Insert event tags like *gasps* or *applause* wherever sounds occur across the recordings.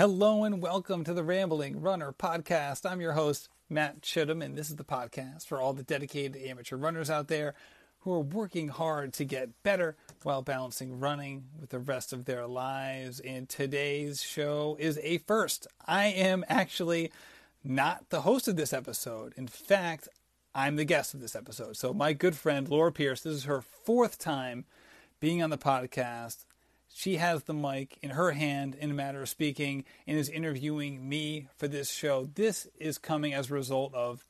Hello and welcome to the Rambling Runner podcast. I'm your host, Matt Chittim, and this is the podcast for all the dedicated amateur runners out there who are working hard to get better while balancing running with the rest of their lives. And today's show is a first. I am actually not the host of this episode. In fact, I'm the guest of this episode. So, my good friend Laura Pierce, this is her fourth time being on the podcast she has the mic in her hand, in a matter of speaking, and is interviewing me for this show. This is coming as a result of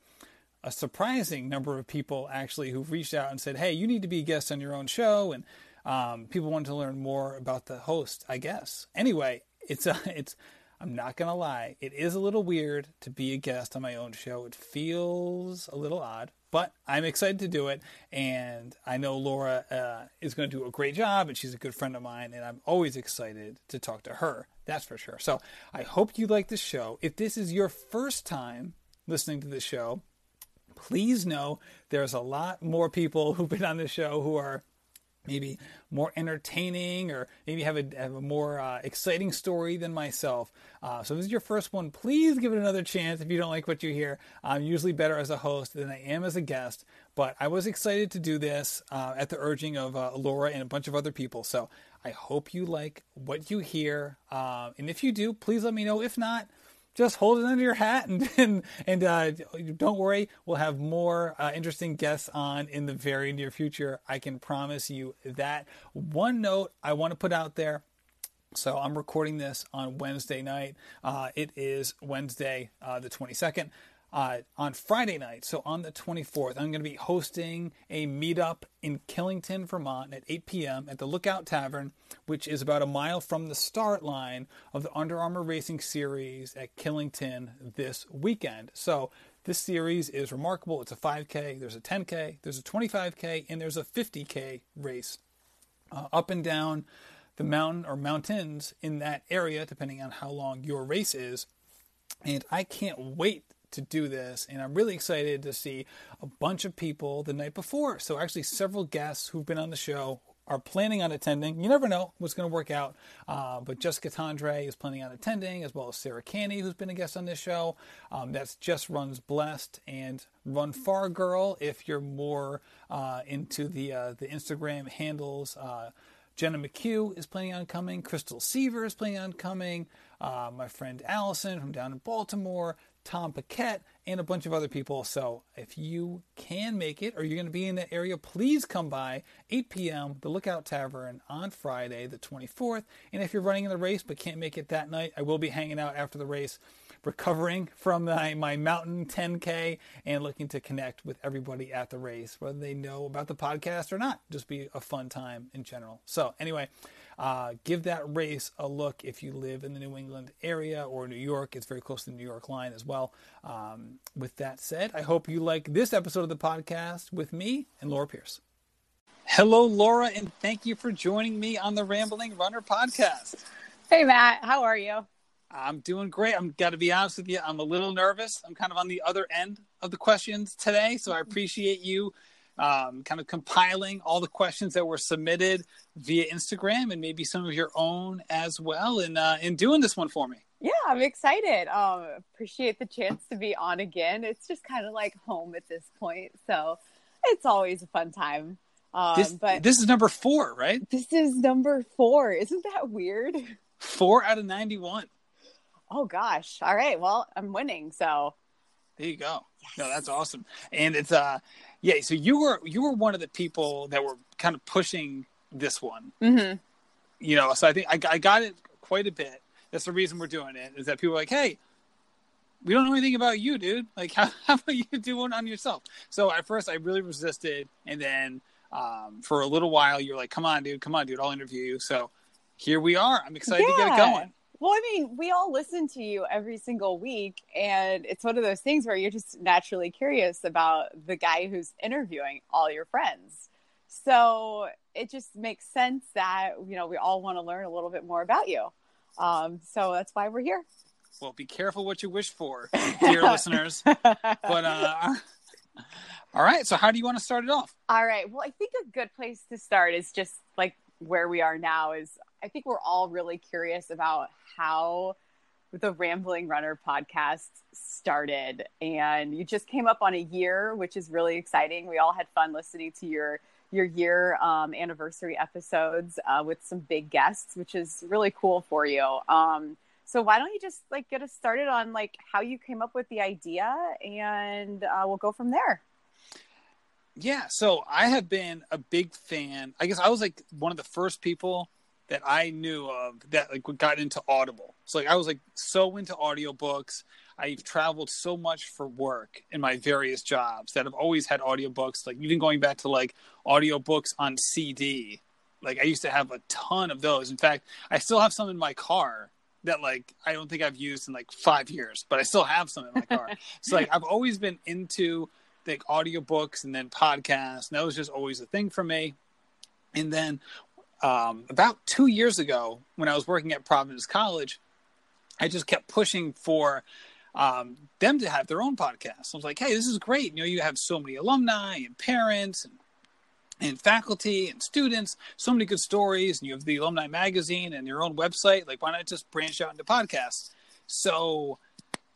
a surprising number of people actually who've reached out and said, "Hey, you need to be a guest on your own show," and um, people want to learn more about the host. I guess. Anyway, it's a, *laughs* it's. I'm not gonna lie, it is a little weird to be a guest on my own show. It feels a little odd, but I'm excited to do it, and I know Laura uh, is going to do a great job, and she's a good friend of mine, and I'm always excited to talk to her. That's for sure. So I hope you like this show. If this is your first time listening to the show, please know there's a lot more people *laughs* who've been on the show who are maybe more entertaining or maybe have a, have a more uh, exciting story than myself. Uh, so this is your first one, please give it another chance if you don't like what you hear. I'm usually better as a host than I am as a guest, but I was excited to do this uh, at the urging of uh, Laura and a bunch of other people. So I hope you like what you hear. Uh, and if you do, please let me know. If not, just hold it under your hat and *laughs* and, and uh, don't worry. We'll have more uh, interesting guests on in the very near future. I can promise you that. One note i want to put out there. So i'm recording this on wednesday night. Uh, it is wednesday uh, the 22nd uh, on Friday night, so on the 24th, I'm going to be hosting a meetup in Killington, Vermont at 8 p.m. at the Lookout Tavern, which is about a mile from the start line of the Under Armour Racing Series at Killington this weekend. So this series is remarkable. It's a 5K, there's a 10K, there's a 25K, and there's a 50K race uh, up and down the mountain or mountains in that area, depending on how long your race is. And I can't wait to do this, and I'm really excited to see a bunch of people the night before. So, actually, several guests who've been on the show are planning on attending. You never know what's going to work out. Uh, but Jessica Tondre is planning on attending, as well as Sarah Canny, who's been a guest on this show. Um, that's Just Runs Blessed and Run Far Girl. If you're more uh, into the uh, the Instagram handles, uh, Jenna McHugh is planning on coming. Crystal Seaver is planning on coming. Uh, my friend Allison from down in Baltimore. Tom Paquette, and a bunch of other people. So if you can make it or you're going to be in that area, please come by 8 p.m. the Lookout Tavern on Friday, the 24th. And if you're running in the race but can't make it that night, I will be hanging out after the race, recovering from my, my mountain 10K and looking to connect with everybody at the race, whether they know about the podcast or not. Just be a fun time in general. So anyway, uh, give that race a look if you live in the New England area or New York. It's very close to the New York line as well. Um, with that said, I hope you like this episode of the podcast with me and Laura Pierce. Hello, Laura, and thank you for joining me on the Rambling Runner podcast. Hey, Matt. How are you? I'm doing great. I'm got to be honest with you. I'm a little nervous. I'm kind of on the other end of the questions today, so I appreciate you um, kind of compiling all the questions that were submitted via Instagram and maybe some of your own as well, and uh, in doing this one for me. Yeah, I'm excited. Um, appreciate the chance to be on again. It's just kind of like home at this point, so it's always a fun time. Um, this, but this is number four, right? This is number four. Isn't that weird? Four out of ninety-one. Oh gosh! All right. Well, I'm winning, so there you go. Yes. No, that's awesome. And it's uh yeah, so you were you were one of the people that were kind of pushing this one. Mm-hmm. You know, so I think I, I got it quite a bit. That's the reason we're doing it. Is that people are like, hey, we don't know anything about you, dude. Like, *laughs* how, how about you do one on yourself? So at first, I really resisted, and then um, for a little while, you're like, come on, dude, come on, dude, I'll interview you. So here we are. I'm excited yeah. to get it going. Well, I mean, we all listen to you every single week, and it's one of those things where you're just naturally curious about the guy who's interviewing all your friends. So it just makes sense that you know we all want to learn a little bit more about you. Um, so that's why we're here. Well, be careful what you wish for, *laughs* dear listeners. But uh, *laughs* all right, so how do you want to start it off? All right. Well, I think a good place to start is just like where we are now is I think we're all really curious about how the Rambling Runner podcast started, and you just came up on a year, which is really exciting. We all had fun listening to your your year um, anniversary episodes uh, with some big guests, which is really cool for you. Um, so why don't you just like get us started on like how you came up with the idea, and uh, we'll go from there. Yeah, so I have been a big fan. I guess I was like one of the first people that I knew of that like got into Audible. So like I was like so into audiobooks. I've traveled so much for work in my various jobs that I've always had audiobooks, like even going back to like audiobooks on CD. Like I used to have a ton of those. In fact, I still have some in my car that like I don't think I've used in like five years, but I still have some in my car. *laughs* so like I've always been into like audiobooks and then podcasts. And that was just always a thing for me. And then um, about two years ago, when I was working at Providence College, I just kept pushing for um, them to have their own podcast. I was like, hey, this is great. You know, you have so many alumni and parents and and faculty and students, so many good stories, and you have the alumni magazine and your own website. Like, why not just branch out into podcasts? So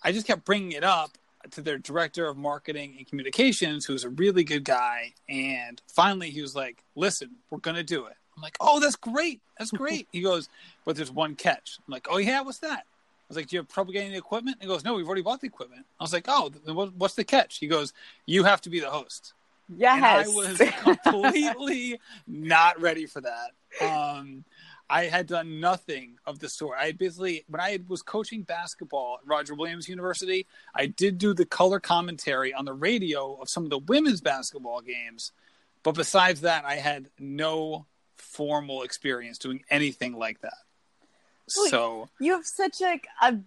I just kept bringing it up to their director of marketing and communications, who's a really good guy. And finally, he was like, listen, we're going to do it. I'm like, oh, that's great. That's great. he goes, but there's one catch. I'm like, oh, yeah, what's that? I was like, do you have trouble getting the equipment? He goes, no, we've already bought the equipment. I was like, oh, what's the catch? He goes, you have to be the host. Yes. And I was completely not ready for that. Um, I had done nothing of the sort. I basically, when I was coaching basketball at Roger Williams University, I did do the color commentary on the radio of some of the women's basketball games. But besides that, I had no formal experience doing anything like that. Well, so you have such like a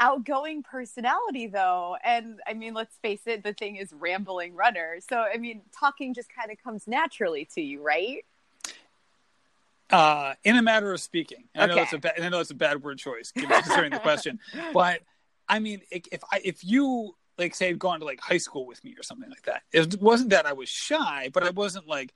outgoing personality though. And i mean let's face it the thing is rambling runner. So i mean talking just kind of comes naturally to you right? Uh, in a matter of speaking, I know it's a bad, I know it's a bad word choice considering the question, *laughs* but I mean, if I, if you like say had gone to like high school with me or something like that, it wasn't that I was shy, but I wasn't like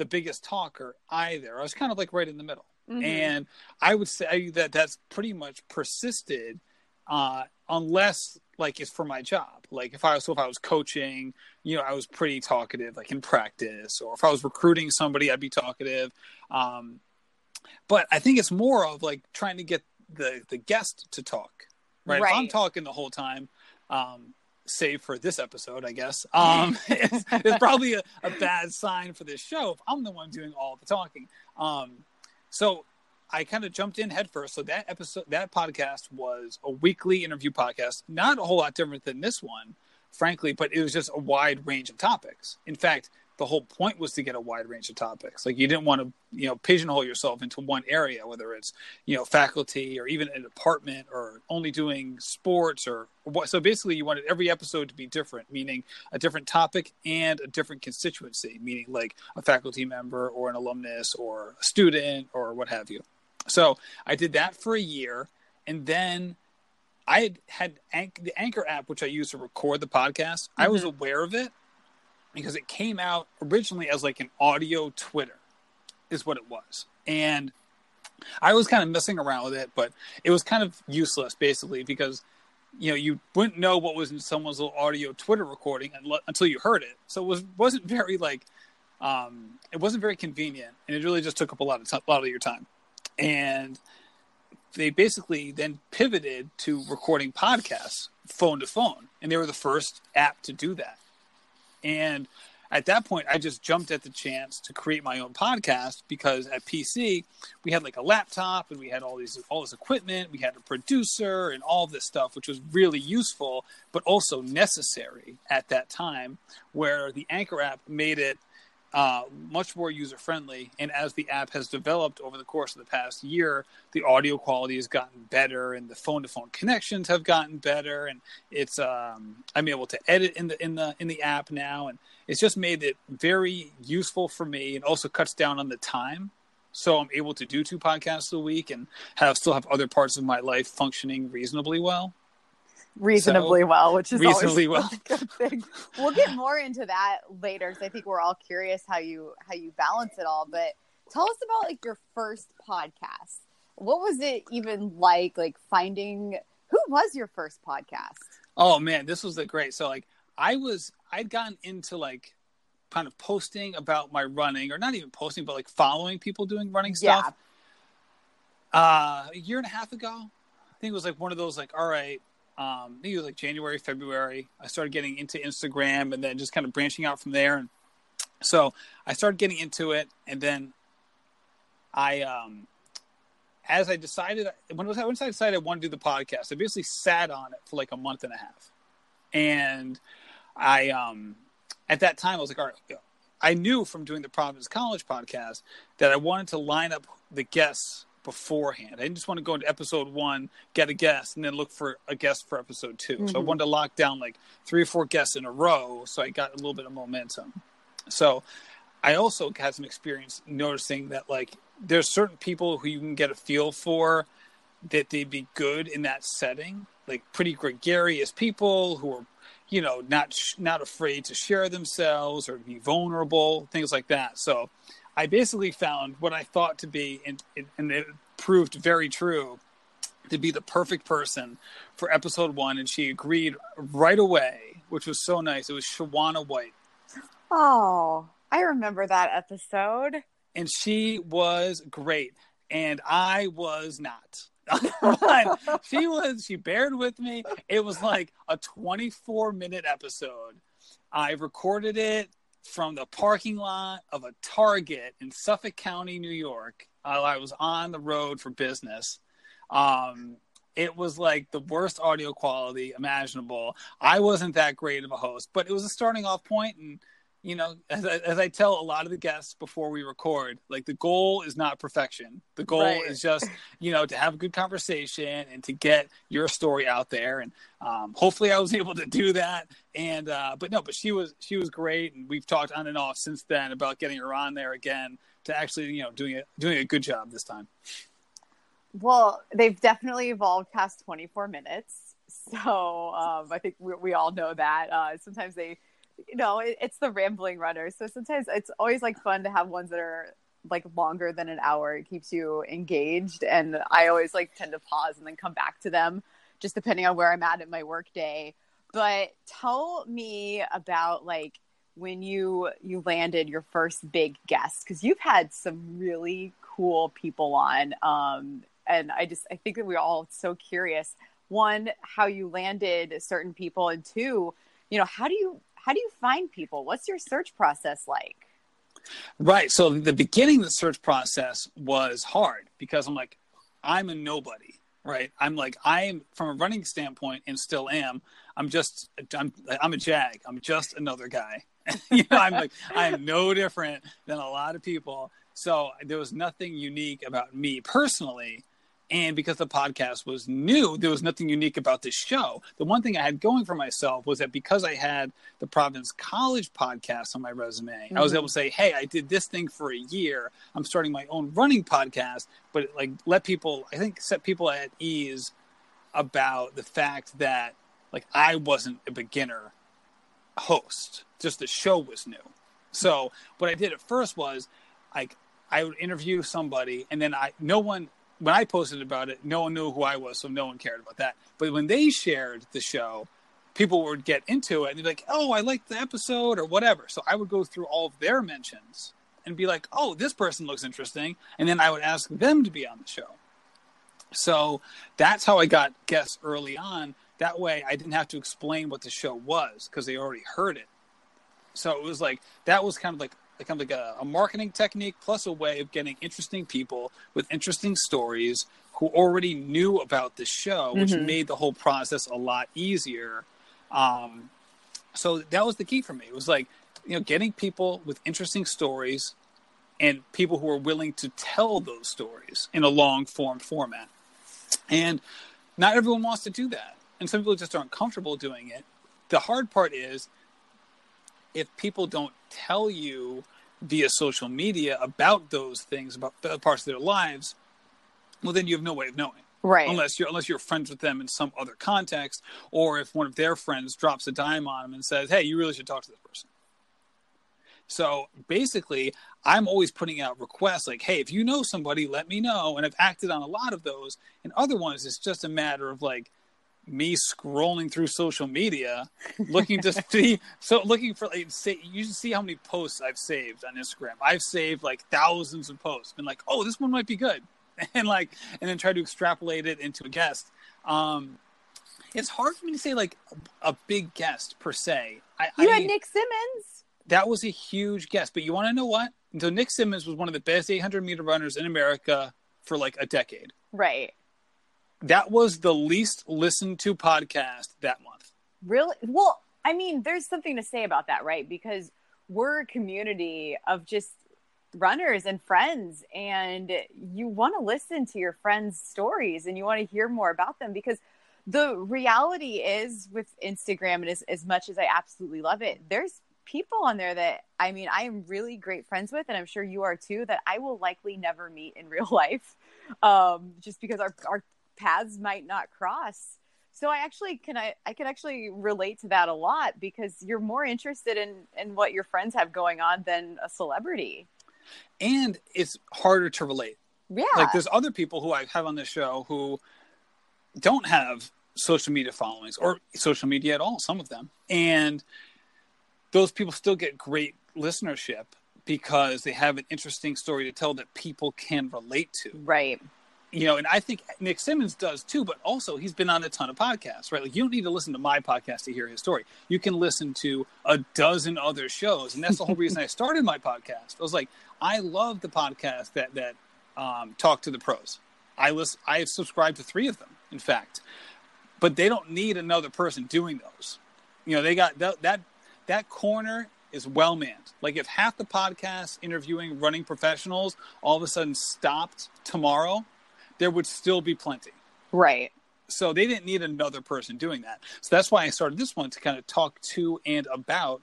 the biggest talker either. I was kind of like right in the middle, mm-hmm. and I would say that that's pretty much persisted, uh, unless like it's for my job. Like if I was so if I was coaching, you know, I was pretty talkative, like in practice, or if I was recruiting somebody, I'd be talkative. Um, but I think it's more of like trying to get the the guest to talk, right? right. If I'm talking the whole time, um, save for this episode, I guess, um, *laughs* *laughs* it's, it's, probably a, a, bad sign for this show if I'm the one doing all the talking. Um, so I kind of jumped in headfirst. So that episode, that podcast was a weekly interview podcast, not a whole lot different than this one, frankly, but it was just a wide range of topics. In fact, the whole point was to get a wide range of topics. Like you didn't want to, you know, pigeonhole yourself into one area, whether it's, you know, faculty or even a department or only doing sports or what. So basically, you wanted every episode to be different, meaning a different topic and a different constituency, meaning like a faculty member or an alumnus or a student or what have you. So I did that for a year, and then I had had Anch- the Anchor app, which I use to record the podcast. Mm-hmm. I was mm-hmm. aware of it because it came out originally as like an audio Twitter, is what it was. And I was kind of messing around with it, but it was kind of useless basically because you know you wouldn't know what was in someone's little audio Twitter recording until you heard it. So it was wasn't very like um, it wasn't very convenient, and it really just took up a lot of t- a lot of your time. And they basically then pivoted to recording podcasts phone to phone, and they were the first app to do that. And at that point, I just jumped at the chance to create my own podcast because at PC we had like a laptop and we had all these all this equipment, we had a producer and all this stuff, which was really useful but also necessary at that time. Where the Anchor app made it uh, much more user friendly. And as the app has developed over the course of the past year, the audio quality has gotten better, and the phone to phone connections have gotten better. And it's um, I'm able to edit in the in the in the app now, and it's just made it very useful for me, and also cuts down on the time. So I'm able to do two podcasts a week and have still have other parts of my life functioning reasonably well reasonably so, well, which is reasonably *laughs* well. a good thing. we'll get more into that later because I think we're all curious how you how you balance it all. But tell us about like your first podcast. What was it even like? Like finding who was your first podcast? Oh man, this was a great. So like I was I'd gotten into like kind of posting about my running or not even posting but like following people doing running stuff. Yeah. Uh a year and a half ago. I think it was like one of those like all right, um it was like January, February. I started getting into Instagram and then just kind of branching out from there. And so I started getting into it. And then I um as I decided when was I, I decided I wanted to do the podcast, I basically sat on it for like a month and a half, and I um at that time I was like, all right, I knew from doing the Providence College podcast that I wanted to line up the guests beforehand. I didn't just want to go into episode one, get a guest, and then look for a guest for episode 2 mm-hmm. So I mm-hmm. wanted to lock down like three or four guests in a row, so I got a little bit of momentum. So I also had some experience noticing that like there's certain people who you can get a feel for that they'd be good in that setting, like pretty gregarious people who are, you know, not not afraid to share themselves or be vulnerable, things like that. So, I basically found what I thought to be, and, and it proved very true, to be the perfect person for episode one, and she agreed right away, which was so nice. It was Shawana White. Oh, I remember that episode and she was great, and I was not. *laughs* she was she bared with me. It was like a 24 minute episode. I recorded it from the parking lot of a Target in Suffolk County, New York. I was on the road for business. Um, it was like the worst audio quality imaginable. I wasn't that great of a host, but it was a starting off point, and you know, as I, as I tell a lot of the guests before we record, like the goal is not perfection. The goal right. is just, *laughs* you know, to have a good conversation and to get your story out there. And um, hopefully, I was *laughs* able to do that. And uh, but no, but she was she was great, and we've talked on and off since then about getting her on there again to actually, you know, doing it doing a good job this time. Well, they've definitely evolved past 24 minutes. So um, I think we, we all know that. Uh, sometimes they you know, it, it's the rambling runners. So sometimes it's always like fun to have ones that are like longer than an hour. It keeps you engaged. And I always like tend to pause and then come back to them just depending on where I'm at in my work day. But tell me about like when you you landed your first big guest because you've had some really cool people on um and i just i think that we're all so curious one how you landed certain people and two you know how do you how do you find people? What's your search process like? Right. So the beginning of the search process was hard because I'm like, I'm a nobody, right? I'm like, I'm from a running standpoint and still am. I'm just, I'm, I'm a jag. I'm just another guy. *laughs* you know, I'm like, I'm no different than a lot of people. So there was nothing unique about me personally and because the podcast was new, there was nothing unique about this show. The one thing I had going for myself was that because I had the Providence College podcast on my resume, mm-hmm. I was mm-hmm. able to say, "Hey, I did this thing for a year. I'm starting my own running podcast." But like, let people, I think, set people at ease about the fact that like I wasn't a beginner host; just the show was new. So what I did at first was like I would interview somebody, and then I no one when I posted about it, no one knew who I was, so no one cared about that. But when they shared the show, people would get into it and be like, "Oh, I liked the episode" or whatever. So I would go through all of their mentions and be like, "Oh, this person looks interesting," and then I would ask them to be on the show. So that's how I got guests early on. That way, I didn't have to explain what the show was because they already heard it. So it was like that was kind of like kind of like a, a marketing technique plus a way of getting interesting people with interesting stories who already knew about the show, which mm-hmm. made the whole process a lot easier. Um, so that was the key for me. It was like, you know, getting people with interesting stories and people who are willing to tell those stories in a long form format. And not everyone wants to do that. And some people just aren't comfortable doing it. The hard part is if people don't tell you via social media about those things, about the parts of their lives, well, then you have no way of knowing. Right. Unless you're unless you're friends with them in some other context, or if one of their friends drops a dime on them and says, "Hey, you really should talk to this person." So basically, I'm always putting out requests like, "Hey, if you know somebody, let me know." And I've acted on a lot of those. And other ones, it's just a matter of like me scrolling through social media, looking to *laughs* see, so looking for like, say, you should see how many posts I've saved on Instagram. I've saved like thousands of posts, been like, oh, this one might be good, *laughs* and like, and then try to extrapolate it into a guest. Um, it's hard for me to say like a big guest per se. I, You I, had Nick Simmons. that was a huge guest, but you want to know what? So Nick Simmons was one of the best 800 meter runners in America for like a decade. Right. That was the least listened to podcast that month. Really? Well, I mean, there's something to say about that, right? Because we're a community of just runners and friends, and you want to listen to your friends' stories and you want to hear more about them because the reality is with Instagram, and as, as much as I absolutely love it, there's people on there that I mean, I am really great friends with, and I'm sure you are too, that I will likely never meet in real *laughs* life um, just because our, our paths might not cross. So I actually can I, I can actually relate to that a lot because you're more interested in in what your friends have going on than a celebrity. And it's harder to relate. Yeah. Like there's other people who I have on this show who don't have social media followings or social media at all, some of them. And those people still get great listenership because they have an interesting story to tell that people can relate to. right. You know, and I think Nick Simmons does too, but also he's been on a ton of podcasts, right? Like you don't need to listen to my podcast to hear his story. You can listen to a dozen other shows. And that's the whole reason I *laughs* started my podcast. I was like, I love the podcast that that um, talk to the pros. I listen I have subscribed to three of them, in fact. But they don't need another person doing those. You know, they got that that, that corner is well manned. Like if half the podcasts interviewing running professionals all of a sudden stopped tomorrow, there would still be plenty. Right. So they didn't need another person doing that. So that's why I started this one to kind of talk to and about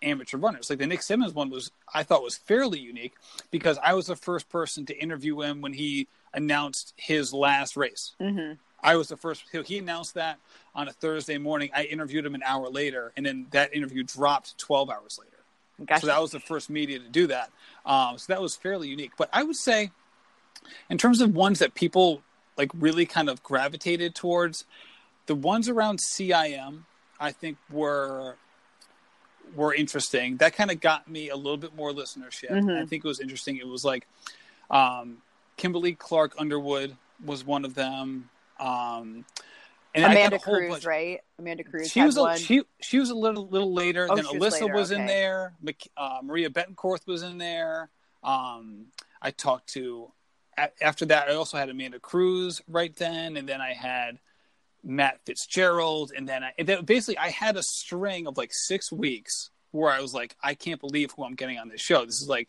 amateur runners. Like the Nick Simmons one was, I thought was fairly unique because I was the first person to interview him when he announced his last race. hmm I was the first. He announced that on a Thursday morning. I interviewed him an hour later, and then that interview dropped 12 hours later. Gotcha. So that was the first media to do that. Um, so that was fairly unique. But I would say, in terms of ones that people like really kind of gravitated towards, the ones around CIM, I think were were interesting. That kind of got me a little bit more listenership. Mhm. I think it was interesting. It was like um, Kimberly Clark Underwood was one of them. Um, and Amanda Cruz, bunch- right? Amanda Cruz. she was a, one. she she was a little little later. Oh, then Alyssa later, was in there. Uh, Maria Betancourt was in there. Um, I talked to after that. I also had Amanda Cruz right then, and then I had Matt Fitzgerald, and then I and then basically I had a string of like six weeks where I was like, I can't believe who I'm getting on this show. This is like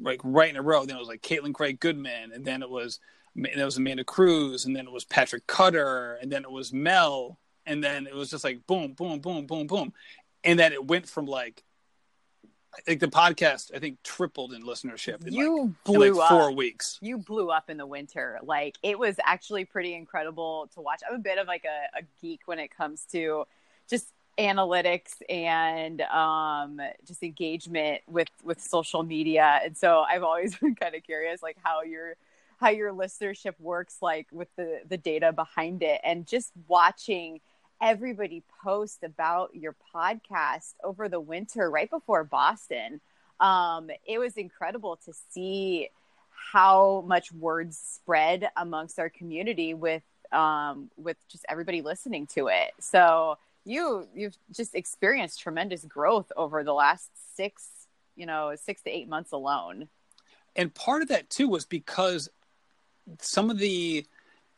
like right in a row. Then it was like Caitlin Craig Goodman, and then it was and it was Amanda Cruz, and then it was Patrick Cutter, and then it was Mel, and then it was just like boom, boom, boom, boom, boom, and then it went from like like the podcast I think tripled in listenership in you like, blew like up. four weeks. you blew up in the winter. Like it was actually pretty incredible to watch. I'm a bit of like a, a geek when it comes to just analytics and um, just engagement with with social media. And so I've always *laughs* been kind of curious, like how your how your listenership works, like with the the data behind it, and just watching everybody post about your podcast over the winter right before Boston. Um, it was incredible to see how much words spread amongst our community with um, with just everybody listening to it. So you you've just experienced tremendous growth over the last six you know six to eight months alone. and part of that too was because some of the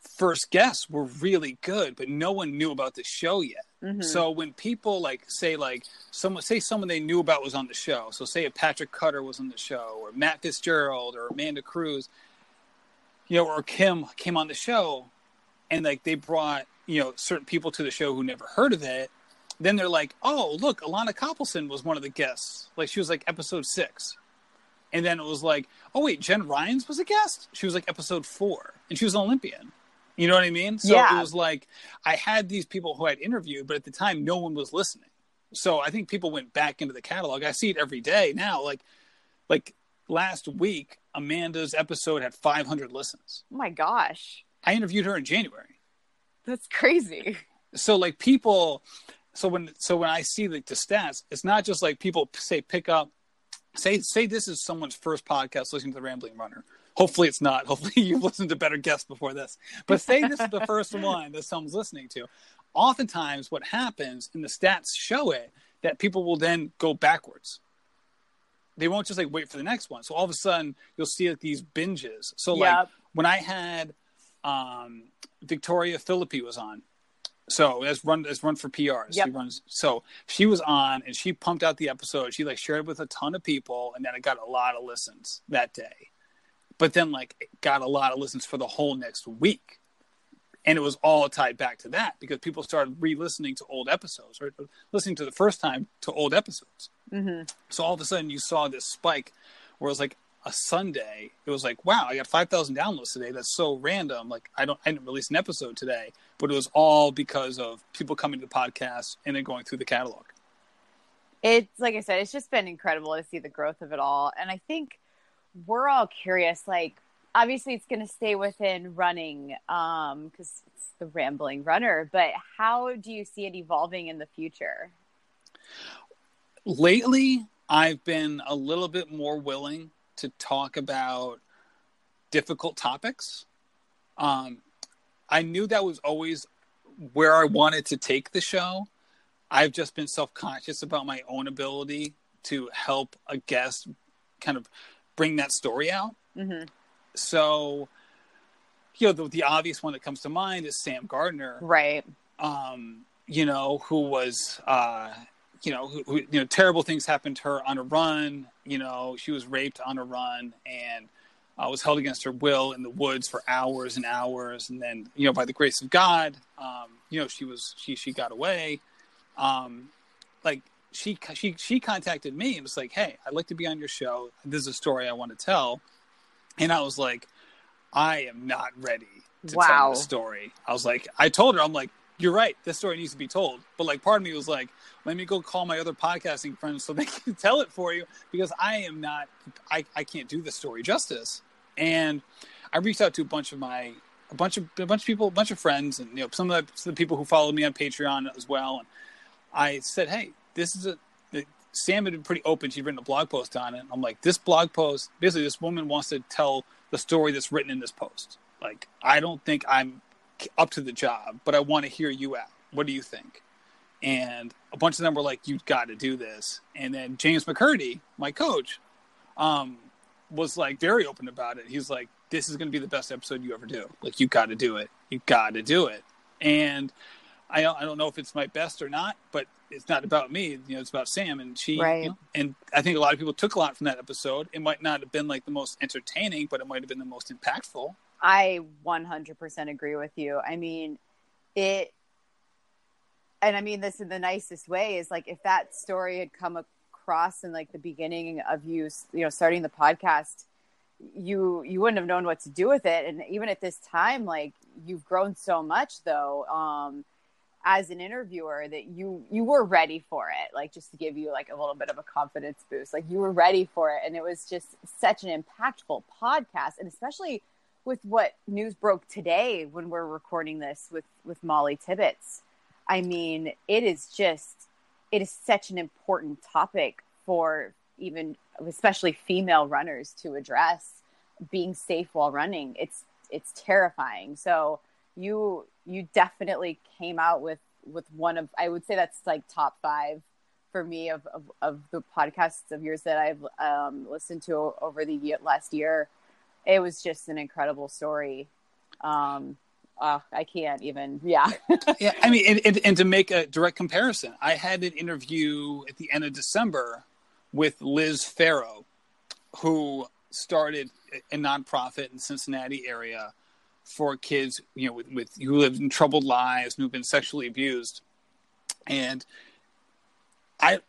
first guests were really good but no one knew about the show yet Mhm. so when people like say like someone say someone they knew about was on the show so say if patrick cutter was on the show or matt fitzgerald or amanda cruz you know or kim came on the show and like they brought you know certain people to the show who never heard of it then they're like oh look alana coppelson was one of the guests like she was like episode six and then it was like, oh wait, Jen Rhines was a guest. She was like episode four, and she was an Olympian. You know what I mean? So Yeah. it was like I had these people who I'd interviewed, but at the time, no one was listening. So I think people went back into the catalog. I see it every day now. Like, like last week, Amanda's episode had 500 listens. Oh my gosh, I interviewed her in January. that's crazy. so like people so when so when I see like the stats, it's not just like people say pick up say say this is someone's first podcast listening to the Rambling Runner. Hopefully it's not. Hopefully *laughs* you've listened to better guests before this. But say this is the *laughs* first one that someone's listening to. Oftentimes what happens and the stats show it that people will then go backwards. They won't just like wait for the next one. So all of a sudden you'll see like these binges. So like Yep. when I had um Victoria Philippi was on. So as run as run for PRs. She runs so she was on and she pumped out the episode. She like shared it with a ton of people and then it got a lot of listens that day. But then like got a lot of listens for the whole next week. And it was all tied back to that because people started re-listening to old episodes or listening to the first time to old episodes. hmm So all of a sudden you saw this spike where it was like a Sunday. It was like, wow, I got 5,000 downloads today. That's so random. Like I don't, I didn't release an episode today, but it was all because of people coming to the podcast and then going through the catalog. It's like I said, it's just been incredible to see the growth of it all. And I think we're all curious, like, obviously it's going to stay within running um because it's the rambling runner but how do you see it evolving in the future Lately, I've been a little bit more willing to talk about difficult topics. Um, I knew that was always where I wanted to take the show. I've just been self conscious about my own ability to help a guest kind of bring that story out. hmm So, you know, the, the obvious one that comes to mind is Sam Gardner right um, you know, who was, uh, you know, who, who, you know, terrible things happened to her on a run. You know, she was raped on a run and uh, was held against her will in the woods for hours and hours. And then, you know, by the grace of God, um, you know, she was she she got away. Um, like she she she contacted me and was like, "Hey, I'd like to be on your show. This is a story I want to tell." And I was like, "I am not ready to tell the story." I was like, I told her, I'm like, "You're right. This story needs to be told." But like, part of me was like, "Let me go call my other podcasting friends so they *laughs* can tell it for you," because I am not, I I can't do the story justice. And I reached out to a bunch of my a bunch of a bunch of people, a bunch of friends, and you know some of the, some of the people who followed me on Patreon as well. And I said, "Hey, this is a." Sam had been pretty open. She'd written a blog post on it. I'm like, this blog post, basically, this woman wants to tell the story that's written in this post. Like, I don't think I'm up to the job, but I want to hear you out. What do you think? And a bunch of them were like, "You've got to do this." And then James McKirdy, my coach, um, was like very open about it. He's like, "This is going to be the best episode you ever do. Like, you've got to do it. You've got to do it." And I I don't know if it's my best or not, but it's not about me. You know, it's about Sam and she. Right. you know, and I think a lot of people took a lot from that episode. It might not have been like the most entertaining, but it might have been the most impactful. I 100% agree with you. I mean, it, and I mean this in the nicest way is like if that story had come across in like the beginning of you, you know, starting the podcast, you you wouldn't have known what to do with it. And even at this time, like you've grown so much though, um, as an interviewer that you you were ready for it. Like just to give you like a little bit of a confidence boost, like you were ready for it, and it was just such an impactful podcast, and especially with what news broke today when we're recording this with with Molly Tibbetts. I mean, it is just it is such an important topic for even especially female runners to address being safe while running. It's it's terrifying. So you you definitely came out with with one of I would say that's like top 5 for me of of, of the podcasts of yours that I've um, listened to over the year, last year it was just an incredible story. Um, uh, I can't even, yeah. *laughs* yeah, I mean, and, and, and to make a direct comparison, I had an interview at the end of December with Liz Farrow, who started a nonprofit in Cincinnati area for kids, you know, with, with who live in troubled lives and who've been sexually abused. And I,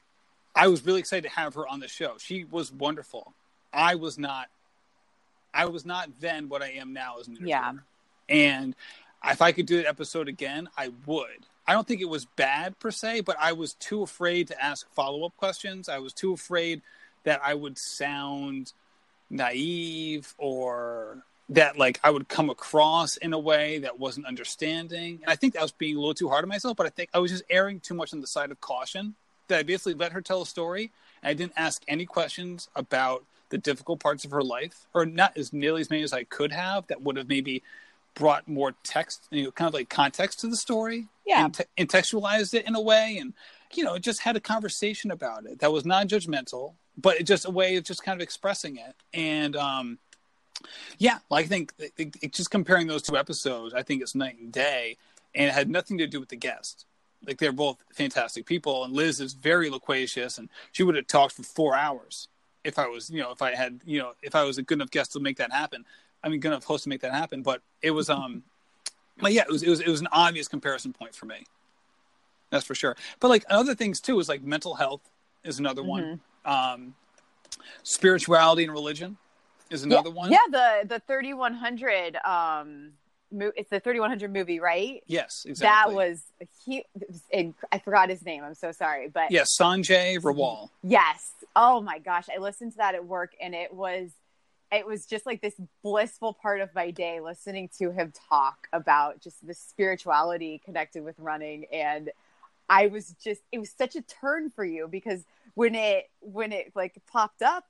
I was really excited to have her on the show. She was wonderful. I was not, I was not then what I am now as an interviewer. Yeah. And if I could do that episode again, I would. I don't think it was bad per se, but I was too afraid to ask follow up questions. I was too afraid that I would sound naive or that like I would come across in a way that wasn't understanding. And I think that was being a little too hard on myself, but I think I was just erring too much on the side of caution. That I basically let her tell a story and I didn't ask any questions about the difficult parts of her life, or not as nearly as many as I could have that would have maybe brought more text, you know, kind of like context to the story. Yeah. And, and textualized it in a way and you know, just had a conversation about it that was non-judgmental, but just a way of just kind of expressing it. And um, yeah, I think it, it, just comparing those two episodes, I think it's night and day, and it had nothing to do with the guest. Like they're both fantastic people, and Liz is very loquacious, and she would have talked for four hours if I was, you know, if I had, you know, if I was a good enough guest to make that happen. I mean, good enough host to make that happen. But it was, um, but yeah, it was, it was, it was an obvious comparison point for me. That's for sure. But like other things too is like mental health is another mm-hmm. one. Um, spirituality and religion is another yeah, one. Yeah, the the thirty one hundred. Um, it's the thirty one hundred movie, right? Yes, exactly. That was he. I forgot his name. I'm so sorry, but yes, yeah, Sanjay Rawal. Yes. Oh my gosh, I listened to that at work, and it was it was just like this blissful part of my day listening to him talk about just the spirituality connected with running and i was just it was such a turn for you because when it when it like popped up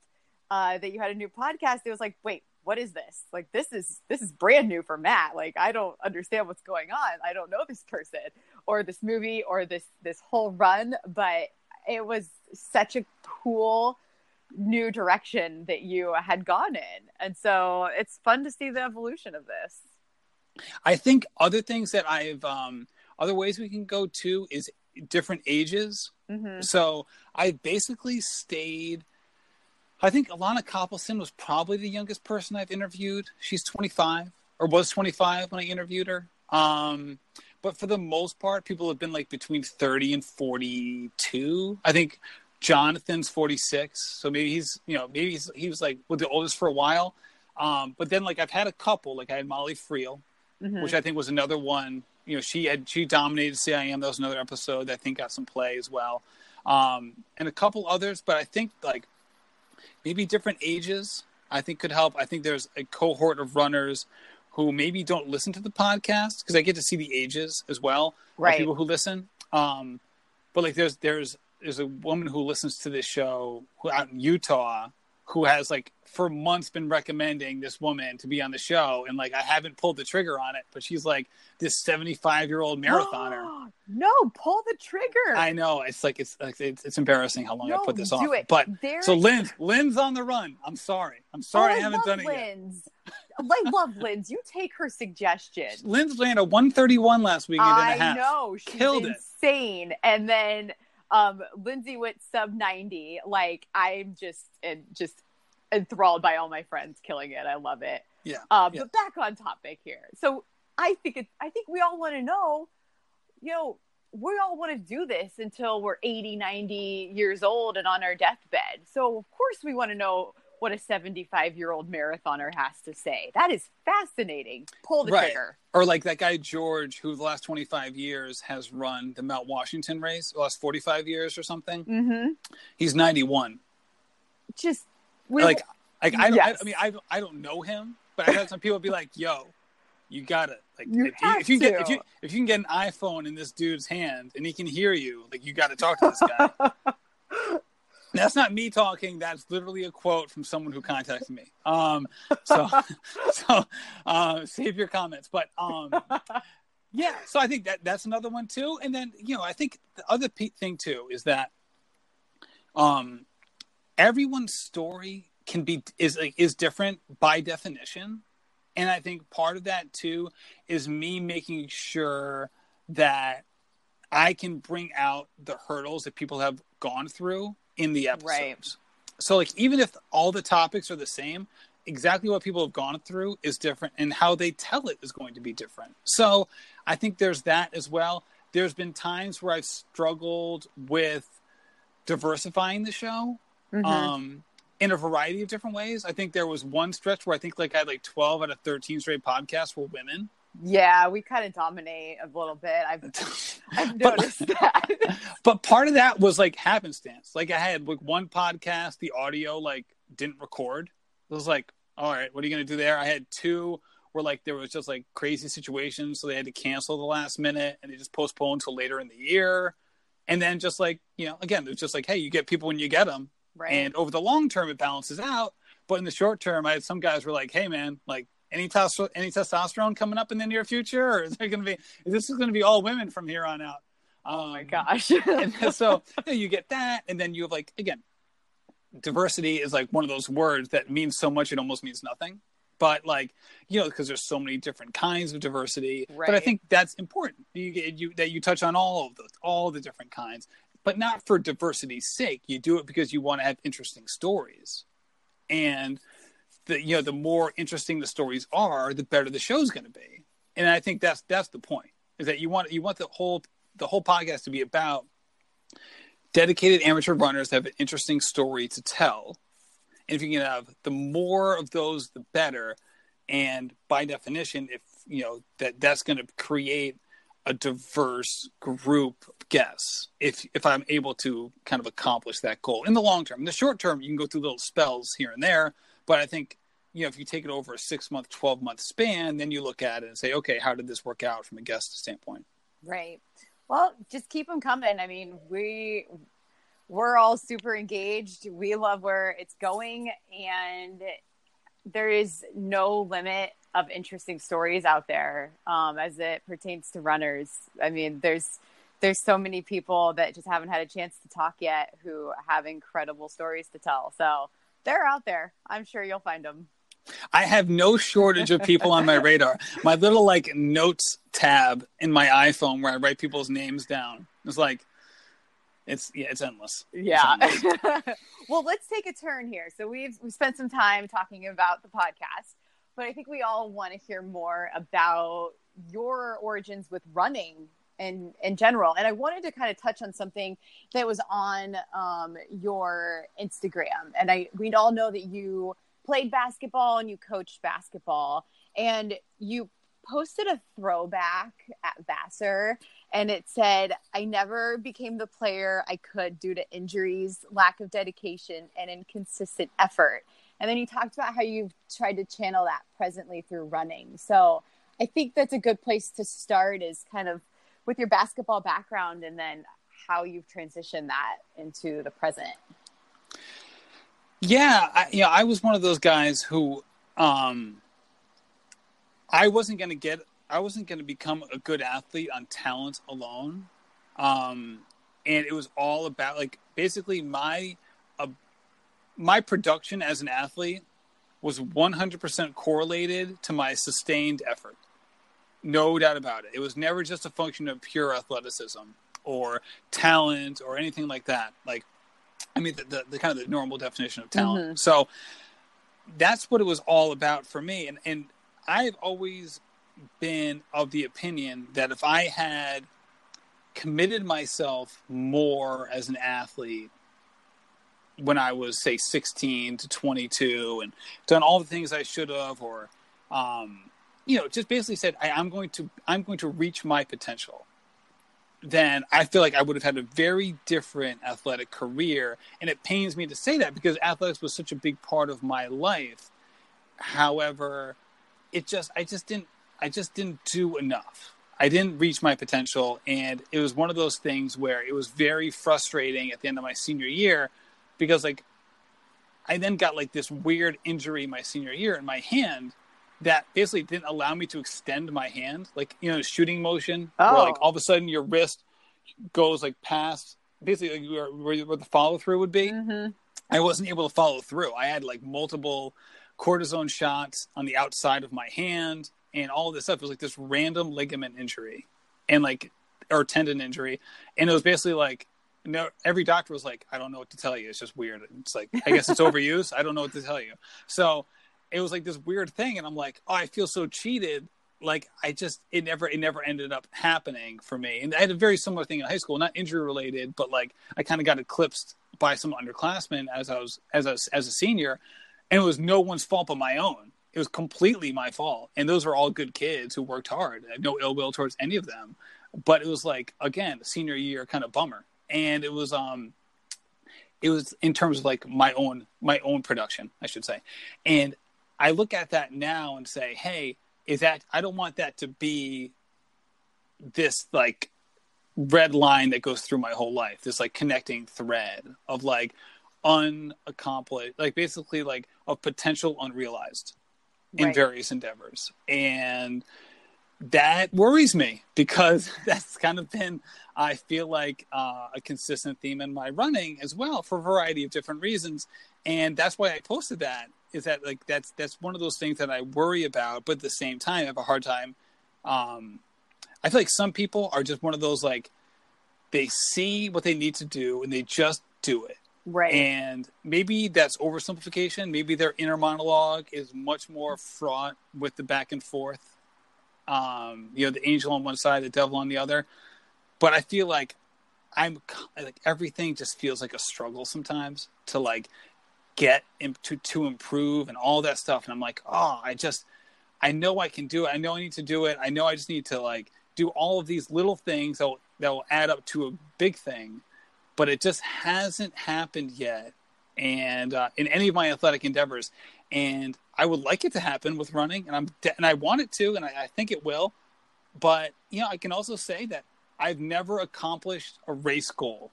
uh, that you had a new podcast, it was like, wait, what is this? Like this is this is brand new for Matt. Like I don't understand what's going on. I don't know this person or this movie or this this whole run, but it was such a cool new direction that you had gone in. And so it's fun to see the evolution of this. I think other things that I've um other ways we can go to is different ages. Mm-hmm. So I basically stayed I think Alana Coppelson was probably the youngest person I've interviewed. She's 25 or was 25 when I interviewed her. Um, but for the most part, people have been like between 30 and 42. I think Jonathan's 46, so maybe he's you know maybe he's, he was like with the oldest for a while. Um, but then like I've had a couple, like I had Molly Friel, mm-hmm. which I think was another one. You know, she had she dominated CIM. That was another episode that I think got some play as well, um, and a couple others. But I think like maybe different ages I think could help. I think there's a cohort of runners who maybe don't listen to the podcast because I get to see the ages as well right. people who listen. Um, but like there's there's there's a woman who listens to this show who out in Utah who has like for months been recommending this woman to be on the show and like I haven't pulled the trigger on it, but she's like this 75 year old marathoner. *gasps* no, pull the trigger. I know. It's like it's like it's, it's embarrassing how long no, I put this off. It. But so Lynn, Lynn's on the run. I'm sorry. I'm sorry oh, I, I haven't done it Lynn's. yet. I love Lynn's. You take her suggestion. Lynn's ran a 131 last week. I know. She's Killed insane. It. And then um, Lindsay went sub 90. Like I'm just and just enthralled by all my friends killing it. I love it. Yeah. Um, yeah. But back on topic here. So I think it. I think we all want to know. You know, we all want to do this until we're 80, 90 years old and on our deathbed. So of course we want to know what a 75 year old marathoner has to say. That is fascinating. Pull the right. trigger. Or like that guy George, who the last 25 years has run the Mount Washington race, the last 45 years or something. Mm-hmm. He's 91. Just like, like I, don't, yes. I, I, mean, I, I don't know him, but I've had some people be like, "Yo, you got it. Like, you if, if you get if you if you can get an iPhone in this dude's hand and he can hear you, like, you got to talk to this guy." *laughs* That's not me talking. That's literally a quote from someone who contacted me. Um, so, *laughs* so uh, save your comments. But um, yeah, so I think that that's another one too. And then you know, I think the other thing too is that um, everyone's story can be is is different by definition and i think part of that too is me making sure that i can bring out the hurdles that people have gone through in the episodes right. so like even if all the topics are the same exactly what people have gone through is different and how they tell it is going to be different so i think there's that as well there's been times where i've struggled with diversifying the show mm-hmm. um, in a variety of different ways. I think there was one stretch where I think like I had like 12 out of 13 straight podcasts were women. Yeah, we kind of dominate a little bit. I've, *laughs* I've noticed but, that. *laughs* but part of that was like happenstance. Like I had like one podcast, the audio like didn't record. It was like, all right, what are you going to do there? I had two where like there was just like crazy situations, so they had to cancel the last minute and they just postponed till later in the year. And then just like you know, again, it's just like, hey, you get people when you get them, Right. and over the long term it balances out. But in the short term, I had some guys were like, hey man, like any any testosterone coming up in the near future, or is there going to be? This is going to be all women from here on out. oh my Um, gosh. so you, know, you get that, and then you have like again, diversity is like one of those words that means so much it almost means nothing. But like you know, because there's so many different kinds of diversity. But I think that's important. You, you that you touch on all of those, all the different kinds, but not for diversity's sake. You do it because you want to have interesting stories, and the you know the more interesting the stories are, the better the show's going to be. And I think that's that's the point is that you want you want the whole the whole podcast to be about dedicated amateur runners that have an interesting story to tell. And if you can have the more of those, the better. And by definition, if you know that that's going to create a diverse group of guests, if if I'm able to kind of accomplish that goal in the long term, in the short term, you can go through little spells here and there. But I think you know if you take it over a six month, twelve month span, then you look at it and say, okay, how did this work out from a guest standpoint? Right. Well, just keep them coming. I mean, we we're all super engaged. We love where it's going and there is no limit of interesting stories out there um, as it pertains to runners. I mean, there's there's so many people that just haven't had a chance to talk yet who have incredible stories to tell. So they're out there. I'm sure you'll find them. I have no shortage of people on my radar. *laughs* My little like notes tab in my iPhone where I write people's names down. It's like it's yeah, it's endless. Yeah. It's endless. *laughs* well, let's take a turn here. So we've we spent some time talking about the podcast, but I think we all want to hear more about your origins with running in in general. And I wanted to kind of touch on something that was on um, your Instagram. And I we all know that you played basketball and you coached basketball, and you posted a throwback at Vassar and it said, I never became the player I could due to injuries, lack of dedication, and inconsistent effort. And then you talked about how you've tried to channel that presently through running. So I think that's a good place to start is kind of with your basketball background and then how you've transitioned that into the present. Yeah, I, you know, I was one of those guys who um I wasn't going to get I wasn't going to become a good athlete on talent alone. Um and it was all about like basically my uh, my production as an athlete was 100% correlated to my sustained effort. No doubt about it. It was never just a function of pure athleticism or talent or anything like that. Like I mean, the, the, the kind of the normal definition of talent. Mhm. So that's what it was all about for me. And, and I've always been of the opinion that if I had committed myself more as an athlete when I was, say, 16 to 22 and done all the things I should have, or, um, you know, just basically said, I, I'm going to, I'm going to reach my potential then I feel like I would have had a very different athletic career. And it pains me to say that because athletics was such a big part of my life. However, it just I just didn't I just didn't do enough. I didn't reach my potential and it was one of those things where it was very frustrating at the end of my senior year because like I then got like this weird injury my senior year in my hand that basically didn't allow me to extend my hand, like you know, shooting motion, where like Oh. all of a sudden your wrist goes like past basically like where, where where the follow through would be. Mm-hmm. I wasn't able to follow through. I had like multiple cortisone shots on the outside of my hand, and all this stuff. It was like this random ligament injury, and like or tendon injury, and it was basically like. No, every doctor was like, "I don't know what to tell you. It's just weird." It's like, I guess it's *laughs* overuse. I don't know what to tell you. So, it was like this weird thing and i'm like oh i feel so cheated. Like i just it never it never ended up happening for me. And i had a very similar thing in high school not injury related but like i kind of got eclipsed by some underclassmen as i was as a, as a senior and it was no one's fault but my own. It was completely my fault and those were all good kids who worked hard. I had no ill will towards any of them. But it was like again senior year kind of bummer. And it was um it was in terms of like my own my own production i should say. And I look at that now and say, hey, is that I don't want that to be this like red line that goes through my whole life, this like connecting thread of like unaccomplished, like basically like of potential unrealized in Right. various endeavors. And that worries me because *laughs* that's kind of been, I feel like, uh, a consistent theme in my running as well for a variety of different reasons. And that's why I posted that is that like that's that's one of those things that I worry about, but at the same time I have a hard time. Um, I feel like some people are just one of those like they see what they need to do and they just do it. Right. And maybe that's oversimplification. Maybe their inner monologue is much more fraught with the back and forth. Um, you know, the angel on one side, the devil on the other. But I feel like I'm like everything just feels like a struggle sometimes to like get to to improve and all that stuff. And I'm like, oh, I just I know I can do it. I know I need to do it. I know I just need to like do all of these little things that will, that will add up to a big thing but it just hasn't happened yet and uh, in any of my athletic endeavors and i would like it to happen with running and i'm de- and i want it to and I, I think it will but you know i can also say that i've never accomplished a race goal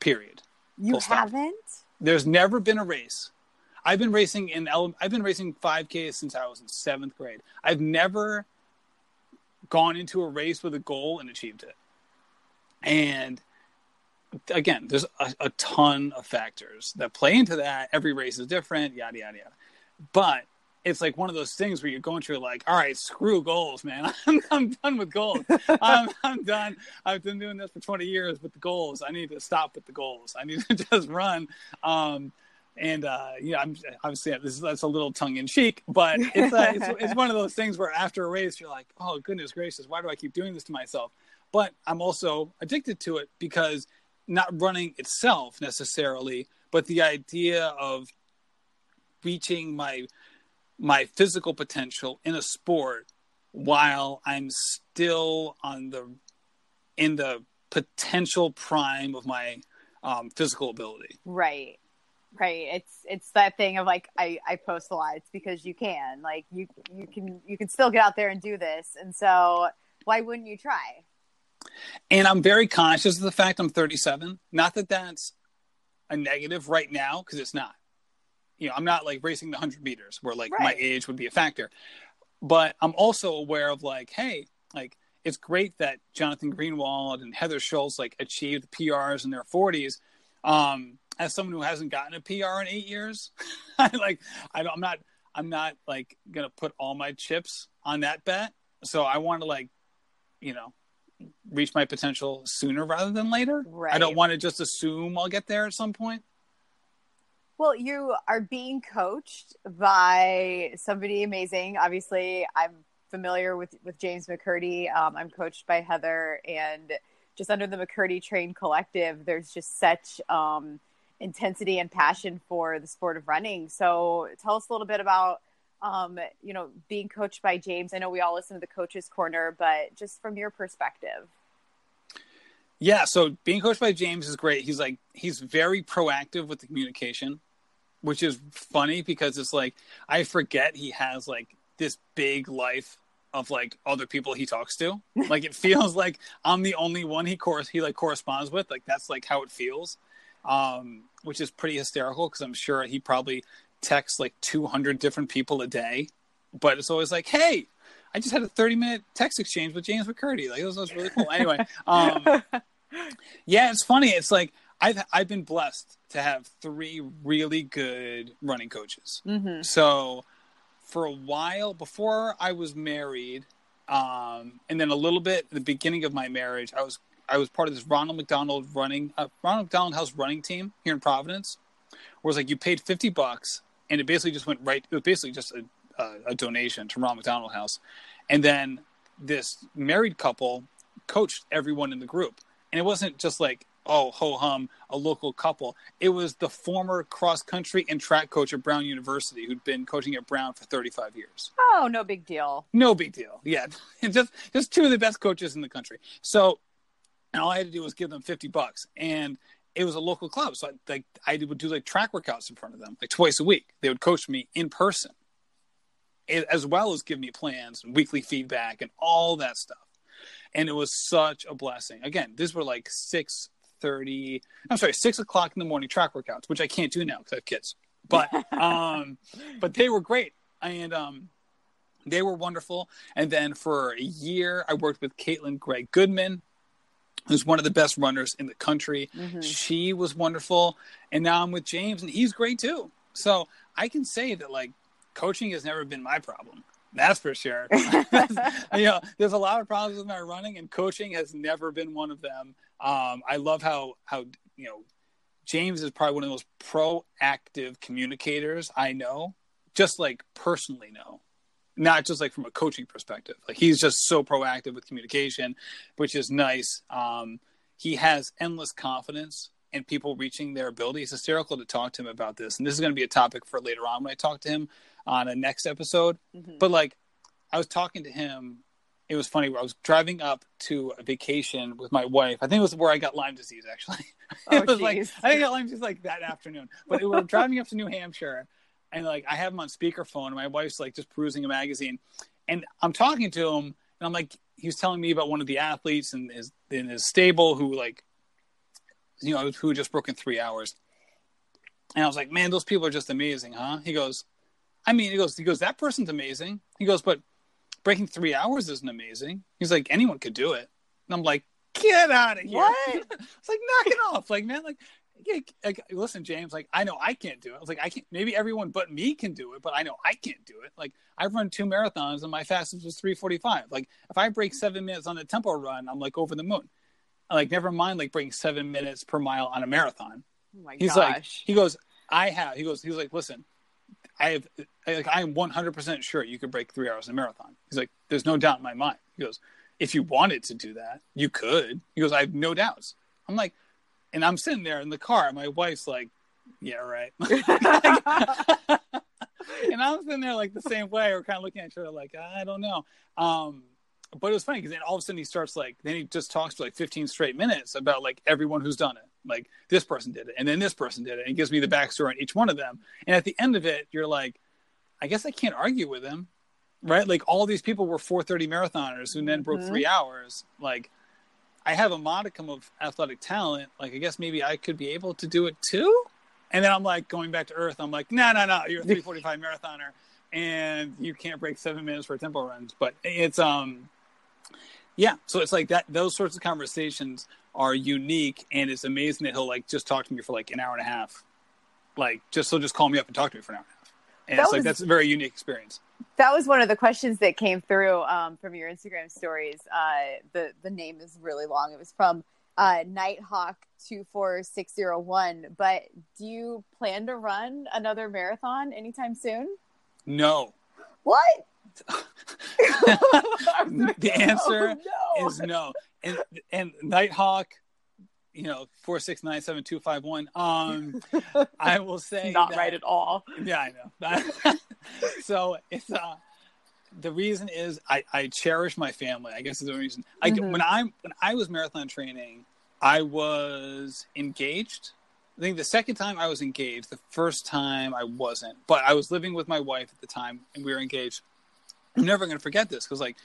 period you full stop. There's never been a race. I've been racing in i've been racing 5k since i was in seventh grade. I've never gone into a race with a goal and achieved it. And again there's a, a ton of factors that play into that. Every race is different yada yada yada. But it's like one of those things where you're going through like all right screw goals man. *laughs* I'm, I'm done with goals. *laughs* I'm, I'm done. I've been doing this for 20 years with the goals. I need to stop with the goals. I need *laughs* to just run. Um, and uh, yeah, I'm obviously this is, that's a little tongue in cheek, but it's, uh, it's it's one of those things where after a race you're like, oh goodness gracious, why do I keep doing this to myself? But I'm also addicted to it because not running itself necessarily, but the idea of reaching my my physical potential in a sport while I'm still on the in the potential prime of my um, physical ability. Right. Right. It's it's that thing of like I, I post a lot. It's because you can. Like you you can you can still get out there and do this. And so why wouldn't you try? And I'm very conscious of the fact I'm 37. Not that that's a negative right now, because it's not. You know, I'm not like racing the 100 meters where like my age would be a factor. But I'm also aware of like, hey, like it's great that Jonathan Greenwald and Heather Schultz like achieved PRs in their 40s. Um, as someone who hasn't gotten a PR in eight years, *laughs* I like I don't, I'm not I'm not like gonna put all my chips on that bet. So I want to like, you know, reach my potential sooner rather than later. I don't want to just assume I'll get there at some point. Well, you are being coached by somebody amazing. Obviously, I'm familiar with with James McKirdy. Um, I'm coached by Heather, and just under the McKirdy Train Collective, there's just such um, intensity and passion for the sport of running. So, tell us a little bit about um, you know being coached by James. I know we all listen to the Coaches Corner, but just from your perspective. Yeah, so being coached by James is great. He's like he's very proactive with the communication, which is funny because it's like I forget he has like this big life of like other people he talks to. *laughs* Like it feels like I'm the only one he course he like corresponds with. Like that's like how it feels. Um, which is pretty hysterical because I'm sure he probably texts like 200 different people a day. But it's always like, hey, I just had a 30 minute text exchange with James McKirdy. Like this was really cool. Anyway, um, *laughs* yeah, it's funny. It's like I've I've been blessed to have three really good running coaches. Mm-hmm. So for a while before I was married, um, and then a little bit at the beginning of my marriage, I was I was part of this Ronald McDonald running uh, Ronald McDonald House running team here in Providence, where it's like you paid fifty bucks and it basically just went right. It was basically just a, a, a donation to Ronald McDonald House, and then this married couple coached everyone in the group, and it wasn't just like oh ho hum a local couple. It was the former cross country and track coach at Brown University who'd been coaching at Brown for thirty five years Oh, no big deal. no big deal. Yeah, *laughs* just just two of the best coaches in the country. So, and all I had to do was give them fifty bucks, and it was a local club. So, I, like, I would do like track workouts in front of them, like twice a week. They would coach me in person, as well as give me plans and weekly feedback and all that stuff. And it was such a blessing. Again, these were like six thirty. I'm sorry, six o'clock in the morning track workouts, which I can't do now because I have kids. But *laughs* um, but they were great, and um, they were wonderful. And then for a year, I worked with Kaitlin Gregg Goodman, who's one of the best runners in the country. Mm-hmm. She was wonderful, and now I'm with James, and he's great too. So I can say that like coaching has never been my problem. That's for sure. *laughs* *laughs* you know, there's a lot of problems with my running, and coaching has never been one of them. Um, I love how how you know James is probably one of the most proactive communicators I know, just like personally know, not just like from a coaching perspective. Like he's just so proactive with communication, which is nice. Um, he has endless confidence in people reaching their ability. It's hysterical to talk to him about this, and this is going to be a topic for later on when I talk to him on a next episode. Mm-hmm. But like, I was talking to him it was funny. I was driving up to a vacation with my wife. I think it was where I got Lyme disease. Actually, *laughs* oh, it was geez. like I think I got Lyme disease like that afternoon. But we were driving up to New Hampshire, and like I have him on speakerphone, and my wife's like just perusing a magazine, and I'm talking to him, and I'm like, he was telling me about one of the athletes in his in his stable who like, you know, who just broke in three hours, and I was like, man, those people are just amazing, huh? He goes, I mean, he goes, he goes, that person's amazing. He goes, but breaking three hours isn't amazing. He's like, anyone could do it. And I'm like, get out of here. What? *laughs* it's like, knock it off. Like, man, like, yeah, like, listen, James, like, I know I can't do it. I was like, I can't, maybe everyone but me can do it, but I know I can't do it. Like, I've run two marathons and my fastest was 345. Like, if I break seven minutes on a tempo run, I'm like over the moon. like, never mind, like, breaking seven minutes per mile on a marathon. Oh my he's gosh. like, he goes, I have, he goes, he's like, listen, I have like I am 100% sure you could break three hours in a marathon. He's like, there's no doubt in my mind. He goes, if you wanted to do that, you could. He goes, I have no doubts. I'm like, and I'm sitting there in the car. And my wife's like, yeah, right. *laughs* and I'm sitting there like the same way. We're kind of looking at each other like, I don't know. Um, but it was funny because then all of a sudden he starts like, then he just talks for like 15 straight minutes about like everyone who's done it like this person did it and then this person did it and gives me the backstory on each one of them. And at the end of it you're like i guess i can't argue with him right? Like all these people were 430 marathoners who then broke mm-hmm. three hours. Like i have a modicum of athletic talent. Like i guess maybe i could be able to do it too? And then i'm like going back to earth i'm like no no no you're a *laughs* 345 marathoner and you can't break seven minutes for tempo runs. But it's um yeah so it's like that those sorts of conversations are unique and it's amazing that he'll like just talk to me for like an hour and a half. Like just he'll just call me up and talk to me for an hour and a half. And that it's was, like that's a very unique experience. That was one of the questions that came through um, from your instagram stories. Uh, the the name is really long. It was from uh, nighthawk 24601 but do you plan to run another marathon anytime soon? No. What? *laughs* *laughs* The answer oh, no. is no and and Nighthawk, you know, four six nine seven two five one. Um, *laughs* I will say not that, right at all. Yeah, I know. *laughs* so it's uh, the reason is I I cherish my family. I guess is the reason. Like mm-hmm. when I when I was marathon training, I was engaged. I think the second time I was engaged, the first time I wasn't, but I was living with my wife at the time and we were engaged. I'm never going to forget this because like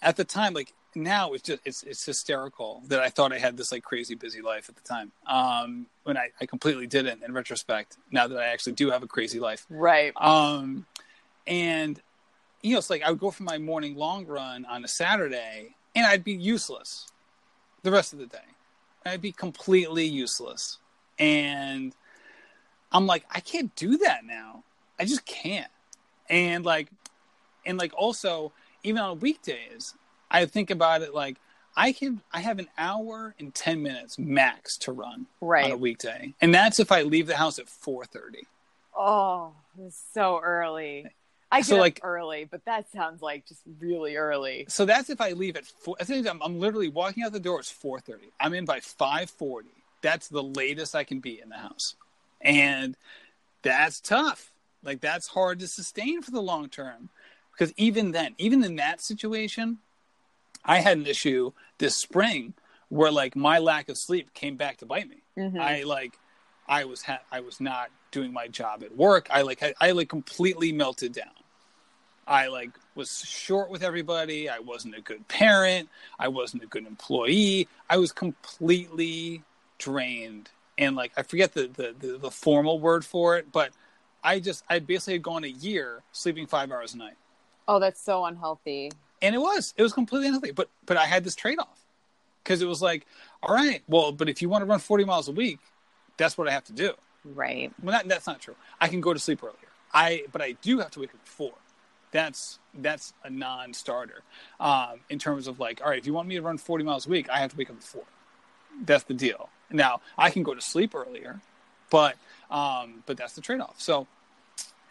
at the time, like now it's just it's it's hysterical that I thought I had this like crazy busy life at the time. Um, when I, I completely didn't in retrospect. Now that I actually do have a crazy life, right? Um, and you know, it's like I would go for my morning long run on a Saturday, and I'd be useless the rest of the day. I'd be completely useless, and I'm like, I can't do that now. I just can't. And like, and like also even on weekdays, I think about it like I can I have an hour and ten minutes max to run right. on a weekday, and that's if I leave the house at four thirty. Oh, it's so early. I get so, like, early, but that sounds like just really early. So that's if I leave at four. I'm, I'm literally walking out the door. It's four thirty. I'm in by five forty. That's the latest I can be in the house, and that's tough. Like that's hard to sustain for the long term, because even then, even in that situation, I had an issue this spring where like my lack of sleep came back to bite me. Mm-hmm. I like I was ha- I was not doing my job at work. I like I, I like completely melted down. I like was short with everybody. I wasn't a good parent. I wasn't a good employee. I was completely drained. And like I forget the the, the, the formal word for it, but I just I basically had gone a year sleeping five hours a night. Oh, that's so unhealthy. And it was. It was completely unhealthy. But but I had this trade off. Because it was like, all right, well, but if you want to run forty miles a week, that's what I have to do. Right. Well, that, that's not true. I can go to sleep earlier. I but I do have to wake up at four. That's that's a non-starter um, in terms of like, all right, if you want me to run forty miles a week, I have to wake up at four. That's the deal. Now I can go to sleep earlier, but um, but that's the trade-off. So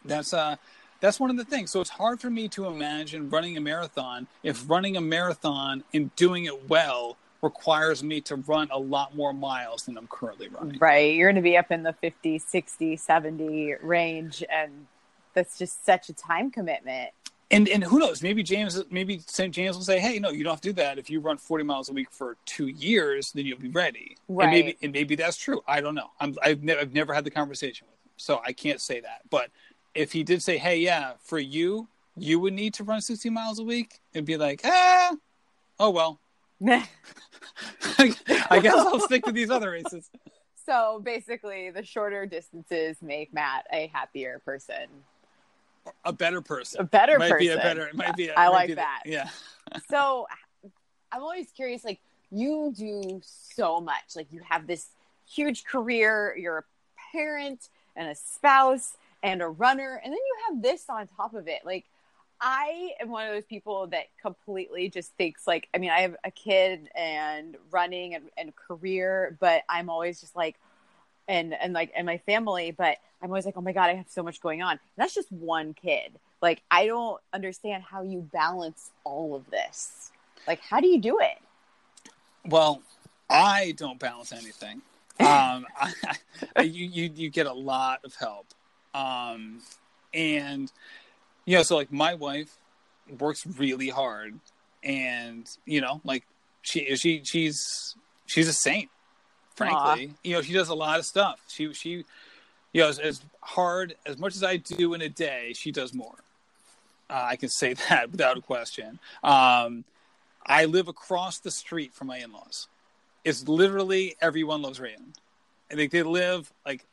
that's uh that's one of the things. So it's hard for me to imagine running a marathon if running a marathon and doing it well requires me to run a lot more miles than I'm currently running. Right. You're going to be up in the 50, 60, 70 range. And that's just such a time commitment. And and who knows? Maybe James, maybe St. James will say, "Hey, no, you don't have to do that. If you run 40 miles a week for two years, then you'll be ready." Right. And maybe and maybe that's true. I don't know. I'm, I've never I've never had the conversation with him, so I can't say that. But if he did say, "Hey, yeah, for you, you would need to run 60 miles a week," it'd be like, ah, oh well. *laughs* I guess I'll stick to these other races. So basically, the shorter distances make Matt a happier person, a better person, a better it might person. Be a better. It might be. A, *laughs* I like be the- that. yeah. *laughs* so I'm always curious. Like you do so much. Like you have this huge career. You're a parent and a spouse and a runner, and then you have this on top of it. Like I am one of those people that completely just thinks like I mean I have a kid and running and, and career, but I'm always just like and and like and my family, but I'm always like, oh my god, I have so much going on. And that's just one kid. Like I don't understand how you balance all of this. Like how do you do it? Well, I don't balance anything. *laughs* Um, I, *laughs* I, you, you you get a lot of help, um, and you know, so like my wife works really hard, and you know, like she is she she's she's a saint. Frankly, Aw. you know, she does a lot of stuff. She she, you know, as, as hard as much as I do in a day, she does more. Uh, I can say *laughs* that without a question. Um, I live across the street from my in-laws. It's literally everyone loves Raymond. I think they live like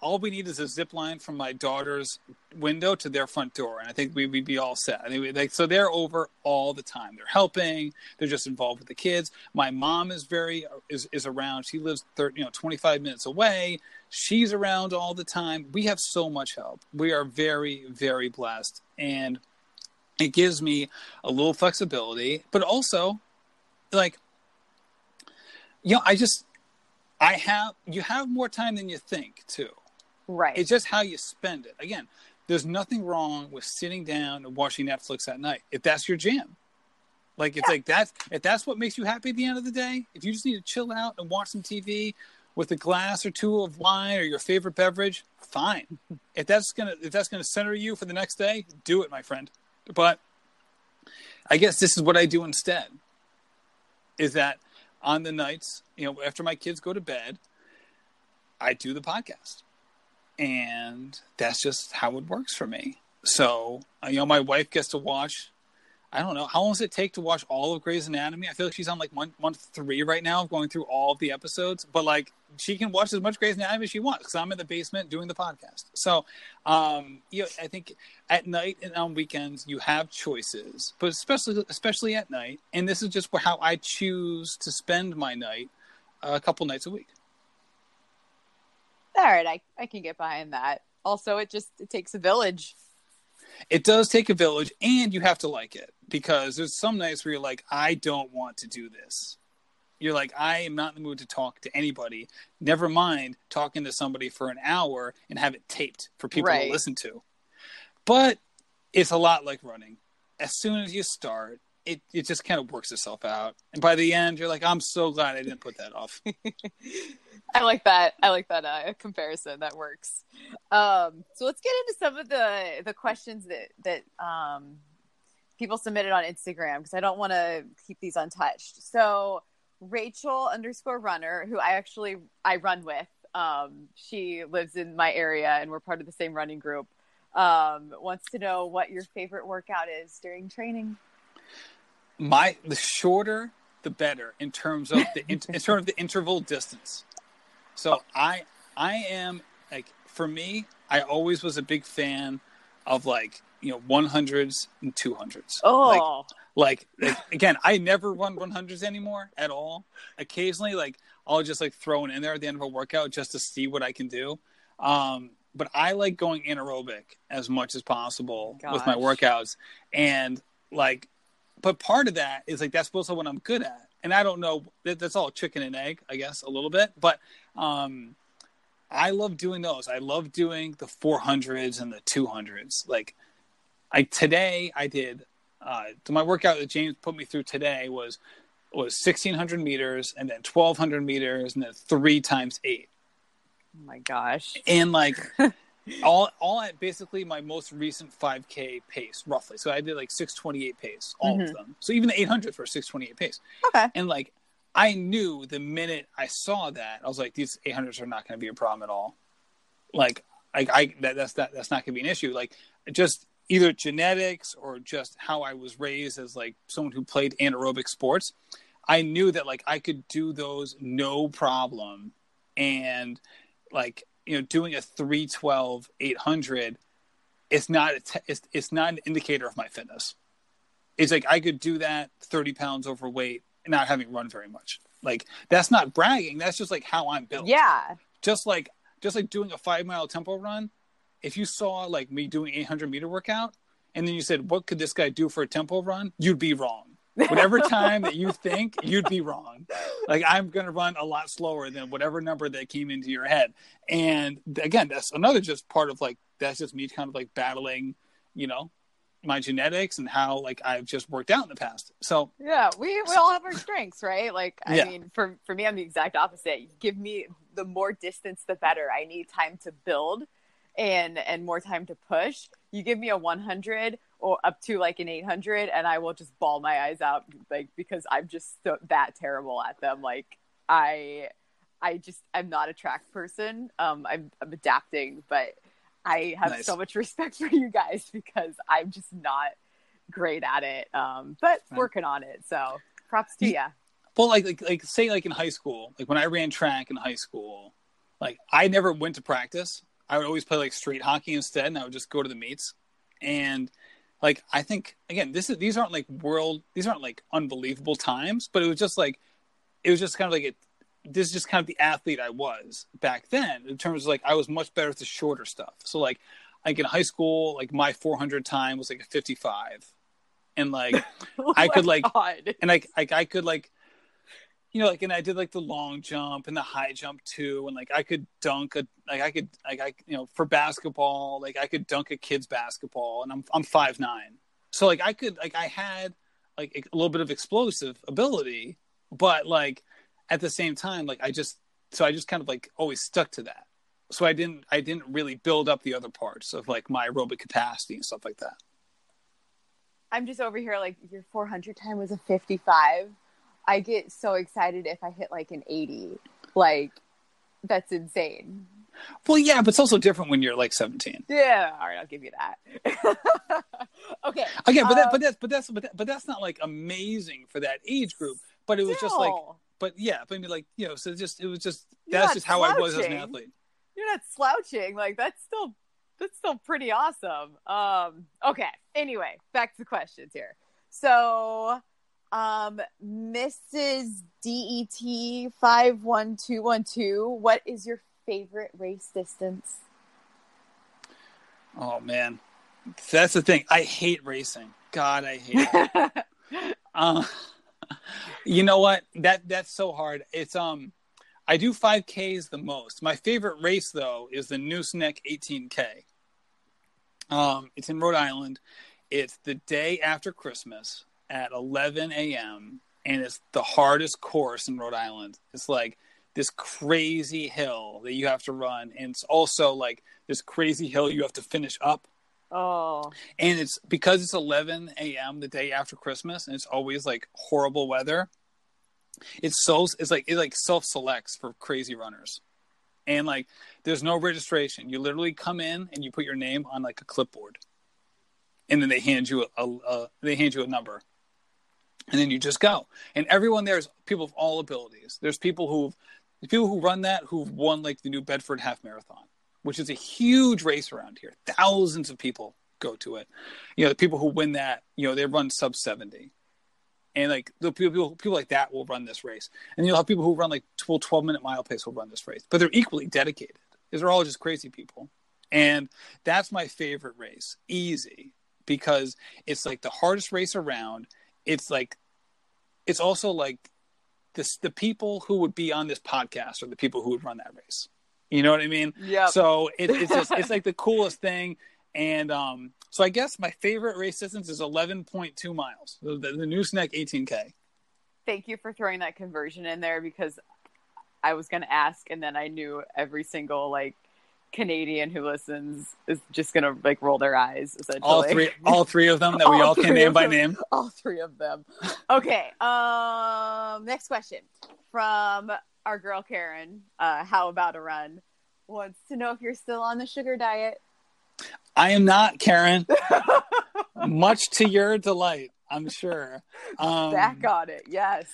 all we need is a zip line from my daughter's window to their front door, and I think we, would be all set. I we, like so they're over all the time. They're helping. They're just involved with the kids. My mom is very is is around. She lives 30, you know twenty five minutes away. She's around all the time. We have so much help. We are very very blessed, and it gives me a little flexibility, but also like you know, I just I have you have more time than you think too. Right. It's just how you spend it. Again, there's nothing wrong with sitting down and watching Netflix at night if that's your jam. Like if like that's if that's what makes you happy at the end of the day, if you just need to chill out and watch some TV with a glass or two of wine or your favorite beverage, fine. *laughs* If that's gonna if that's gonna center you for the next day, do it, my friend. But I guess this is what I do instead. Is that on the nights, you know, after my kids go to bed, I do the podcast. And that's just how it works for me. So, uh, you know, my wife gets to watch, I don't know, how long does it take to watch all of Grey's Anatomy? I feel like she's on like one, month three right now, going through all of the episodes. But like, she can watch as much Grey's Anatomy as she wants because I'm in the basement doing the podcast. So, um, you know, I think at night and on weekends you have choices, but especially especially at night. And this is just how I choose to spend my night uh, a couple nights a week. All right, I, I can get behind that. Also, it just it takes a village. It does take a village, and you have to like it because there's some nights where you're like, I don't want to do this. You're like, I am not in the mood to talk to anybody. Never mind talking to somebody for an hour and have it taped for people Right. to listen to. But it's a lot like running. As soon as you start, it, it just kind of works itself out. And by the end, you're like, I'm so glad I didn't put that off. *laughs* I like that. I like that uh, comparison. That works. Um, so let's get into some of the the questions that that um, people submitted on Instagram because I don't want to keep these untouched. So Rachel underscore runner, who I actually I run with. Um, she lives in my area and we're part of the same running group. um, wants to know what your favorite workout is during training. My the shorter the better in terms of the in, in terms of the interval distance. So I I am like for me, I always was a big fan of like you know 100s and 200s. Oh, like, like, like again, I never run 100s anymore at all. Occasionally, like I'll just like throw it in there at the end of a workout just to see what I can do. Um, but I like going anaerobic as much as possible Gosh. with my workouts, and like, but part of that is like that's also what I'm good at. And I don't know that, that's all chicken and egg, I guess, a little bit. But um, I love doing those. I love doing the 400s and the 200s. Like, I today I did. Uh, my workout that James put me through today was was 1600 meters and then 1200 meters and then three times eight oh my gosh. and like *laughs* all all at basically my most recent 5k pace roughly so i did like 628 pace all of Mhm. them so even the 800s were 628 pace Okay. and like i knew the minute i saw that i was like these 800s are not going to be a problem at all. Like like i that, that's that that's not going to be an issue. Like just either genetics or just how i was raised as like someone who played anaerobic sports i knew that like i could do those no problem. And like you know doing a 312 800 it's not a te- it's, it's not an indicator of my fitness. It's like i could do that 30 pounds overweight not having run very much. Like that's not bragging. That's just like how i'm built. Yeah. just like just like doing a five mile tempo run if you saw like me doing 800 meter workout and then you said what could this guy do for a tempo run? You'd be wrong. Whatever *laughs* time that you think you'd be wrong. Like i'm going to run a lot slower than whatever number that came into your head. And again that's another just part of like that's just me kind of like battling you know my genetics and how like i've just worked out in the past so Yeah, we, we all have our strengths, right? Like, I Yeah. mean, for for me, I'm the exact opposite. You give me the more distance, the better. I need time to build, and and more time to push. You give me a 100 or up to like an 800, and I will just bawl my eyes out, like because I'm just so, that terrible at them. Like, I I just I'm not a track person. Um, I'm I'm adapting, but I have Nice. so much respect for you guys *laughs* because I'm just not great at it. Um, but Right. working on it. So props to you. Well, like, like, like, say, like in high school, like when I ran track in high school, like I never went to practice. I would always play like street hockey instead, and I would just go to the meets. And like, I think again, this is these aren't like world, these aren't like unbelievable times, but it was just like, it was just kind of like it. This is just kind of the athlete I was back then in terms of like I was much better at the shorter stuff. So like, like in high school, like my 400 time was like a 55, and like *laughs* Oh I could, like, God. and like like I could like you know like and I did like the long jump and the high jump too and like I could dunk a like I could like I you know for basketball like I could dunk a kid's basketball and I'm I'm five nine so like I could like I had like a little bit of explosive ability but like at the same time like I just so I just kind of like always stuck to that so I didn't I didn't really build up the other parts of like my aerobic capacity and stuff like that I'm just over here like your 400 time was a 55. I get so excited if I hit like an 80. Like that's insane. well yeah but it's also different when you're like 17 Yeah, all right, I'll give you that. *laughs* okay. Again, but that, Um, but that's, but that's, but, that, but that's not like amazing for that age group. But it was just like, still, but yeah, but I mean, like you know, so just it was just You're that's just how I was as an athlete. you're not slouching. Like that's still that's still pretty awesome. Um okay. Anyway, back to the questions here. So um Mrs. DET 51212, what is your favorite race distance? Oh man, that's the thing. I hate racing. God, I hate it. *laughs* uh, you know what? That that's so hard. It's um, I do five Ks the most. My favorite race though is the Nooseneck 18K. Um, it's in Rhode Island. It's the day after Christmas at 11 a.m. and it's the hardest course in Rhode Island. It's like this crazy hill that you have to run, and it's also like this crazy hill you have to finish up oh, and it's because it's 11 a.m. the day after Christmas, and it's always like horrible weather. It's so it's like it like self selects for crazy runners, and like there's no registration. You literally come in and you put your name on like a clipboard, and then they hand you a, a, a they hand you a number, and then you just go. And everyone there is people of all abilities. There's people who people who run that who've won like the New Bedford Half Marathon, which is a huge race around here. Thousands of people go to it. You know, the people who win that, you know, they run sub seventy and like the people people like that will run this race, and you'll have people who run like 12, 12 minute mile pace will run this race, but they're equally dedicated. These are all just crazy people, and that's my favorite race, easy, because it's like the hardest race around. It's like, it's also like this the people who would be on this podcast are the people who would run that race. You know what I mean? Yeah. So it, it's just it's *laughs* like the coolest thing, and um, so I guess my favorite race distance is 11.2 miles, the, the, the Nooseneck 18K. Thank you for throwing that conversion in there because I was going to ask, and then I knew every single like Canadian who listens is just going to like roll their eyes. Essentially, all three, all three of them that we *laughs* all, all can name by name. All three of them. Okay. Um. Next question from our girl Karen. Uh, how about a run? Wants to know if you're still on the sugar diet. I am not, Karen. *laughs* Much to your delight, I'm sure. Um, Back on it, yes.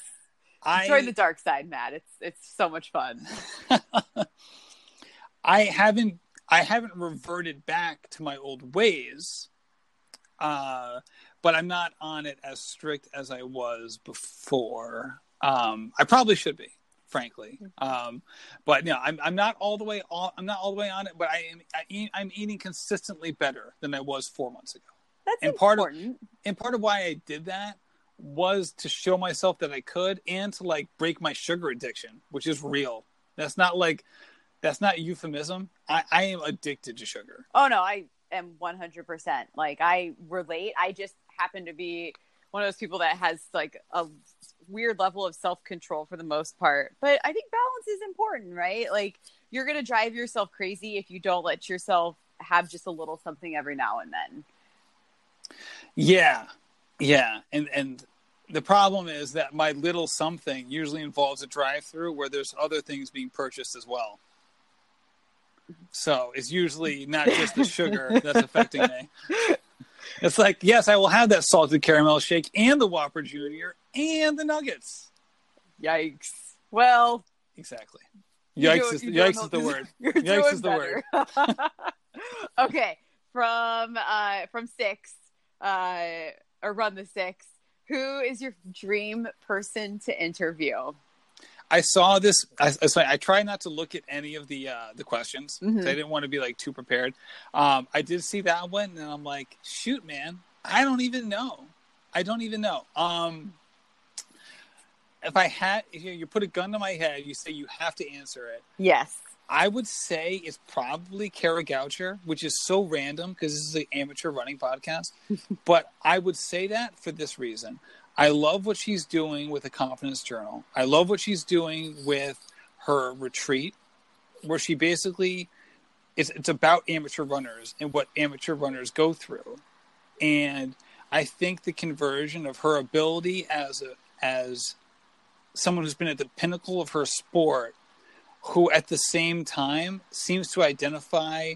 I join the dark side, Matt. It's it's so much fun. *laughs* I haven't I haven't reverted back to my old ways, uh, but I'm not on it as strict as I was before. Um, I probably should be frankly. Um, but no, I'm I'm not all the way all, I'm not all the way on it, but I am I, I'm eating consistently better than I was four months ago. That's and important. part of and part of why I did that was to show myself that I could and to like break my sugar addiction, which is real. That's not like that's not euphemism. I, I am addicted to sugar. Oh no, I am 100%. Like I relate. I just happen to be one of those people that has like a weird level of self control for the most part. But I think balance is important, right? Like you're going to drive yourself crazy if you don't let yourself have just a little something every now and then. Yeah. Yeah. And and the problem is that my little something usually involves a drive through where there's other things being purchased as well. So it's usually not just the sugar *laughs* that's affecting me. It's like, yes, I will have that salted caramel shake and the Whopper Junior and the nuggets. Yikes. Well, exactly. Yikes is, yikes *laughs* is the word. Yikes is the better. word. *laughs* okay, from uh, from six, uh, or run the six. Who is your dream person to interview? I saw this. I, I, I try not to look at any of the uh, the questions. Mhm. I didn't want to be like too prepared. Um, I did see that one, and I'm like, shoot, man, I don't even know. I don't even know. Um, if I had, if you, you put a gun to my head, you say you have to answer it. Yes. I would say it's probably Kara Goucher, which is so random because this is an amateur running podcast. *laughs* but I would say that for this reason. I love what she's doing with the Confidence Journal. I love what she's doing with her retreat, where she basically it's it's about amateur runners and what amateur runners go through. And I think the conversion of her ability as a as someone who's been at the pinnacle of her sport who at the same time seems to identify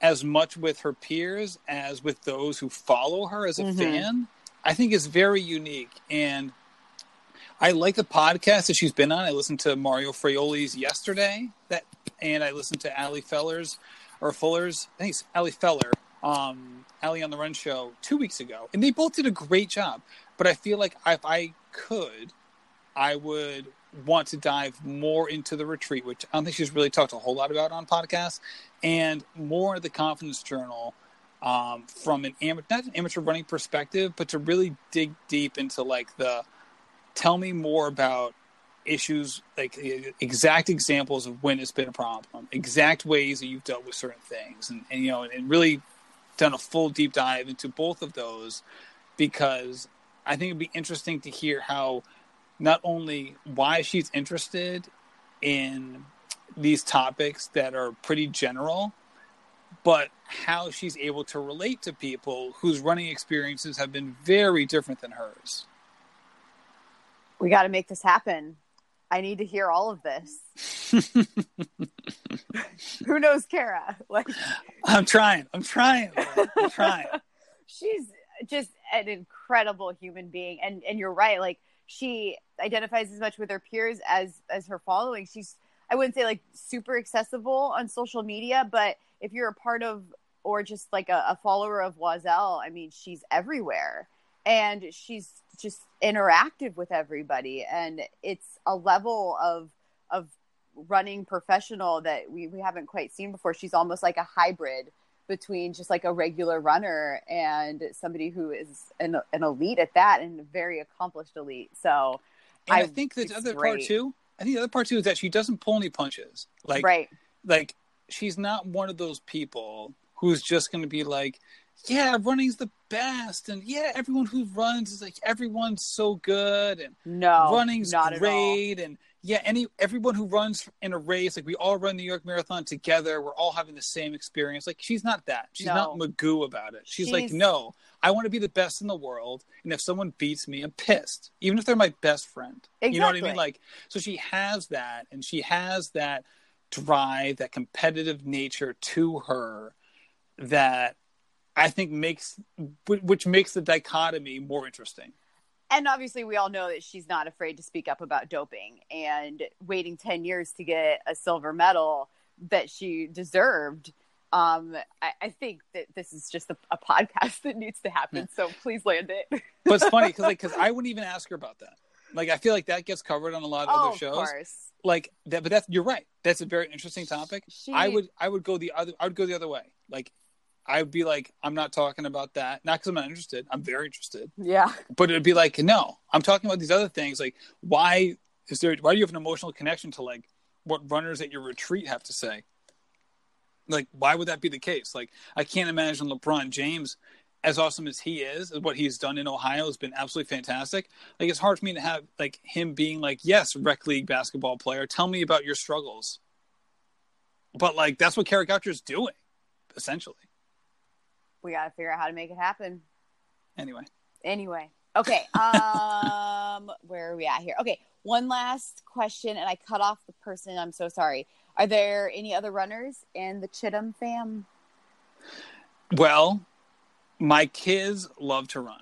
as much with her peers as with those who follow her as a Mhm. fan i think is very unique. And i like the podcast that she's been on. I listened to mario fraioli's yesterday that and i listened to ali feller's or fuller's i think it's ali feller um ali on the run show two weeks ago. And they both did a great job. But i feel like if i could I would want to dive more into the retreat, which I don't think she's really talked a whole lot about on podcasts, and more of the confidence journal um, from an amateur, not an amateur running perspective, but to really dig deep into like the tell me more about issues, like exact examples of when it's been a problem, exact ways that you've dealt with certain things, and, and you know, and really done a full deep dive into both of those because I think it'd be interesting to hear how not only why she's interested in these topics that are pretty general, but how she's able to relate to people whose running experiences have been very different than hers. We got to make this happen. I need to hear all of this. *laughs* Who knows Kara? *laughs* Like I'm trying. I'm trying. I'm trying. *laughs* she's just an incredible human being and and you're right like she identifies as much with her peers as as her following she's i wouldn't say like super accessible on social media but if you're a part of or just like a, a follower of Oiselle, I mean, she's everywhere and she's just interactive with everybody. And it's a level of, of running professional that we, we haven't quite seen before. She's almost like a hybrid between just like a regular runner and somebody who is an, an elite at that and a very accomplished elite. So I, I, think the other great. part too, I think the other part too is that she doesn't pull any punches. Like, right. like she's not one of those people who's just going to be like, yeah, running's the best, and yeah, everyone who runs is like everyone's so good, and no, running's great, and yeah, any everyone who runs in a race, like we all run the New York Marathon together, we're all having the same experience. Like she's not that. She's no. not Magoo about it. She's, she's, like, no, I want to be the best in the world, and if someone beats me, I'm pissed, even if they're my best friend. Exactly. You know what I mean? Like, so she has that, and she has that drive, that competitive nature to her that I think makes which makes the dichotomy more interesting. And obviously, we all know that she's not afraid to speak up about doping and waiting 10 years to get a silver medal that she deserved. Um, I, I think that this is just a, a podcast *laughs* that needs to happen. So please land it. but it's funny because like, cause *laughs* I wouldn't even ask her about that. Like, I feel like that gets covered on a lot of oh, other shows. Of course. Like that, but that's you're right. That's a very interesting topic. She... I would I would go the other I would go the other way. Like I'd be like, I'm not talking about that. Not because I'm not interested. I'm very interested. Yeah. But it'd be like, no, I'm talking about these other things. Like, why is there? Why do you have an emotional connection to like what runners at your retreat have to say? Like, why would that be the case? Like, I can't imagine LeBron James, as awesome as he is, what he's done in Ohio has been absolutely fantastic. Like, it's hard for me to have like him being like, yes, rec league basketball player. Tell me about your struggles. But like, that's what Kara is doing, essentially we got to figure out how to make it happen. Anyway. Anyway. Okay. *laughs* Um, where are we at here? Okay. One last question, and I cut off the person. I'm so sorry. Are there any other runners in the Chittim fam? Well, my kids love to run.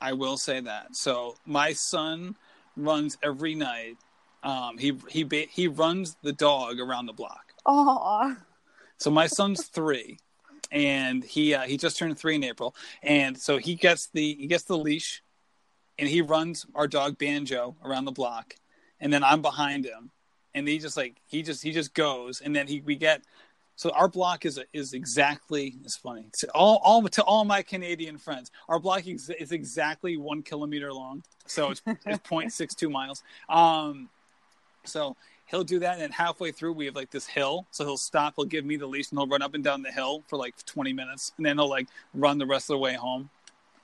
I will say that. So my son runs every night. Um, he he he runs the dog around the block. Oh. So my son's three, and he uh, he just turned three in April, and so he gets the he gets the leash, and he runs our dog Banjo around the block, and then I'm behind him, and he just like he just he just goes, and then he we get. So our block is is exactly it's funny to all all to all my Canadian friends. Our block is, is exactly one kilometer long, so it's it's *laughs* 0.62 miles. Um, so he'll do that, and then halfway through we have like this hill, so he'll stop, he'll give me the leash, and he'll run up and down the hill for like 20 minutes, and then he'll like run the rest of the way home,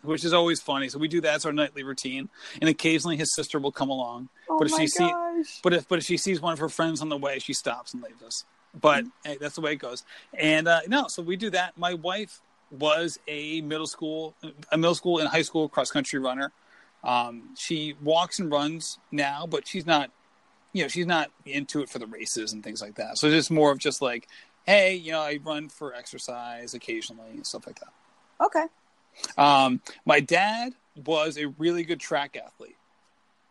which is always funny. So we do that as our nightly routine, and occasionally his sister will come along. Oh but if she sees, but if but if she sees one of her friends on the way, she stops and leaves us. But mm-hmm. hey, that's the way it goes. And uh, no, so we do that. My wife was a middle school, a middle school and high school cross country runner. Um, she walks and runs now, but she's not you know, she's not into it for the races and things like that. So it's just more of just like, hey, you know, I run for exercise occasionally and stuff like that. Okay. Um, my dad was a really good track athlete.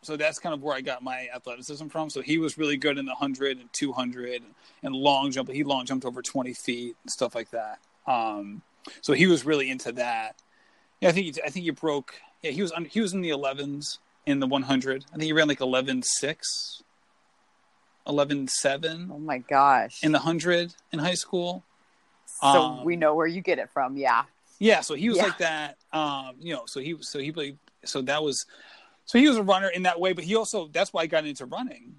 So that's kind of where I got my athleticism from. So he was really good in the 100 and 200 and, and long jump. He long jumped over 20 feet and stuff like that. Um, so he was really into that. Yeah, I think he, I think he broke. Yeah, he was he was in the 11s in the 100. I think he ran like 11.6 eleven seven. Oh my gosh! In the hundred in high school. So um, we know where you get it from, yeah. Yeah, so he was yeah. like that. Um, you know, so he so he played. So that was, so he was a runner in that way. But he also that's why I got into running.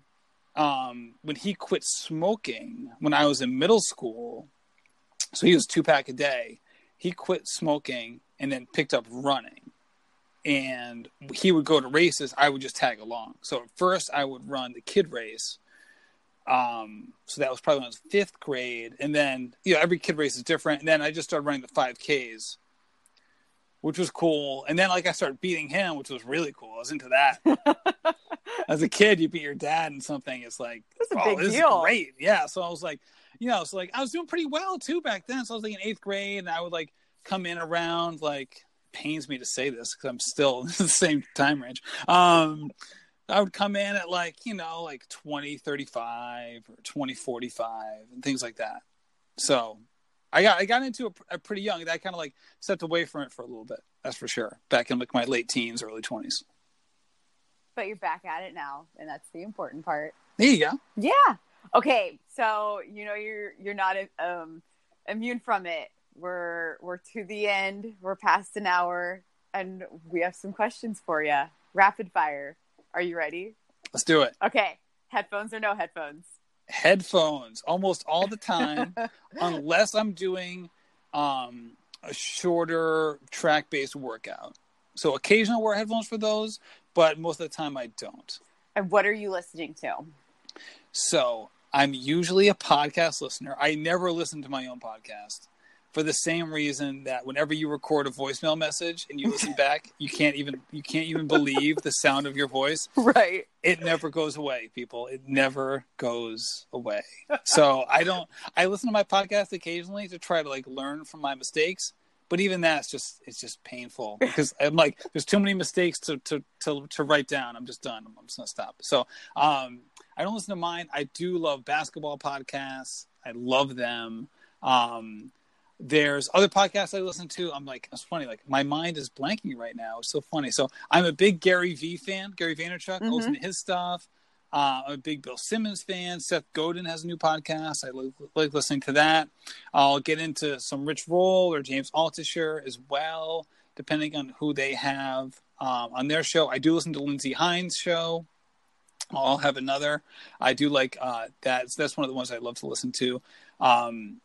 Um, when he quit smoking when I was in middle school, so he was two pack a day. He quit smoking and then picked up running and he would go to races i would just tag along so at first i would run the kid race um, so that was probably when I was fifth grade. And then, you know, every kid race is different. And then I just started running the 5Ks, which was cool. And then, like, I started beating him, which was really cool. I was into that. *laughs* as a kid, you beat your dad in something. It's like, That's a oh, big this deal. is great. Yeah. So I was like, you know, so like I was doing pretty well too back then. So I was like in eighth grade, and I would like come in around like pains me to say this because I'm still *laughs* in the same time range. Um, I would come in at like you know like 20, 35 or 20, 45 and things like that. So I got I got into it a pretty young. That kind of like stepped away from it for a little bit. That's for sure. Back in like my late teens, early twenties. But you're back at it now, and that's the important part. There you go. Yeah. Okay. So you know you're you're not um immune from it. We're we're to the end. We're past an hour, and we have some questions for you. Rapid fire. Are you ready? Let's do it. Okay. Headphones or no headphones? Headphones almost all the time, *laughs* unless I'm doing um, a shorter track based workout. So occasionally I wear headphones for those, but most of the time I don't. And what are you listening to? So I'm usually a podcast listener. I never listen to my own podcast for the same reason that whenever you record a voicemail message and you listen back, you can't even you can't even believe the sound of your voice. *laughs* Right. It never goes away, people. It never goes away. So I don't I listen to my podcast occasionally to try to like learn from my mistakes. But even that's just it's just painful *laughs* because I'm like there's too many mistakes to to to, to write down. I'm just done. I'm just gonna stop. So um I don't listen to mine. I do love basketball podcasts. I love them. Um, there's other podcasts I listen to. I'm like, it's funny. Like my mind is blanking right now. It's so funny. So I'm a big Gary V fan. Gary Vaynerchuk. I listen to his stuff. Uh, I'm a big Bill Simmons fan. Seth Godin has a new podcast. I like, like listening to that. I'll get into some Rich Roll or James Altucher as well, depending on who they have um, on their show. I do listen to Lindsey Hein's show. I'll have another. I do like uh, that. That's one of the ones I love to listen to. Um,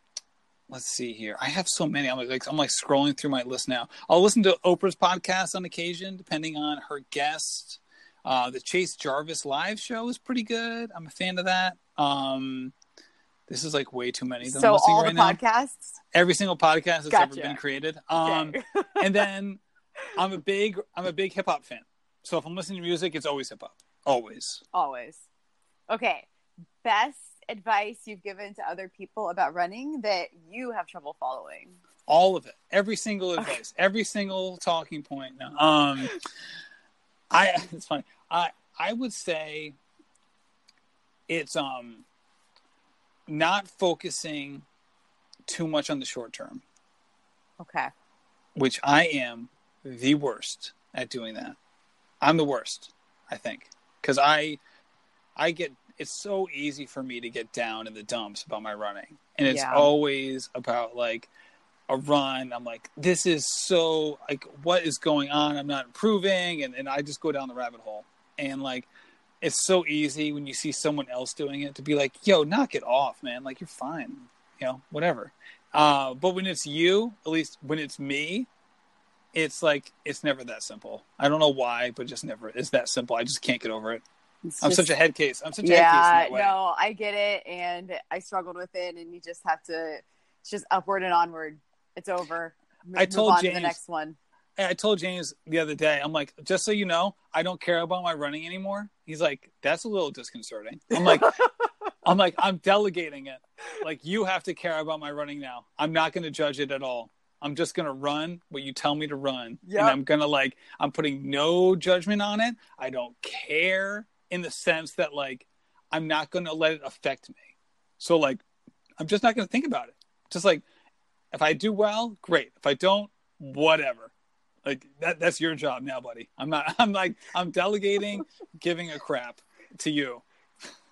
let's see here. I have so many. I'm like I'm like scrolling through my list now. I'll listen to Oprah's podcast on occasion, depending on her guest. Uh, the Chase Jarvis live show is pretty good. I'm a fan of that. Um, this is like way too many. So listening all right the now. podcasts. Every single podcast that's ever been created. Um, Okay. *laughs* and then I'm a big I'm a big hip hop fan. So if I'm listening to music, it's always hip hop. Always. Always. Okay. Best advice you've given to other people about running that you have trouble following. all of it. Every single advice. Every single talking point. No. um i *laughs* it's funny. I i would say it's um not focusing too much on the short term. Okay. which i am the worst at doing that. I'm the worst i think. Because i i get it's so easy for me to get down in the dumps about my running. And it's Yeah. always about like a run. I'm like this is so like what is going on? I'm not improving. And, and i just go down the rabbit hole. And like it's so easy when you see someone else doing it to be like yo knock it off man. Like you're fine. You know whatever. Uh, but when it's you at least when it's me it's like it's never that simple. I don't know why but just never it's that simple. I just can't get over it I'm such a head case i'm such a head case yeah, no, I get it, and I struggled with it, and you just have to. It's just upward and onward. It's over. Mo- I told move to James- the next one. I told James the other day, I'm like, just so you know, I don't care about my running anymore. He's like, that's a little disconcerting. I'm like, *laughs* I'm like, I'm delegating it. Like, you have to care about my running now. I'm not going to judge it at all. I'm just going to run what you tell me to run. Yep. And I'm going to like, I'm putting no judgment on it. I don't care in the sense that like, I'm not going to let it affect me. So like, I'm just not going to think about it. Just like, if I do well, great. If I don't, whatever like that that's your job now buddy i'm not *laughs* i'm like i'm delegating giving a crap to you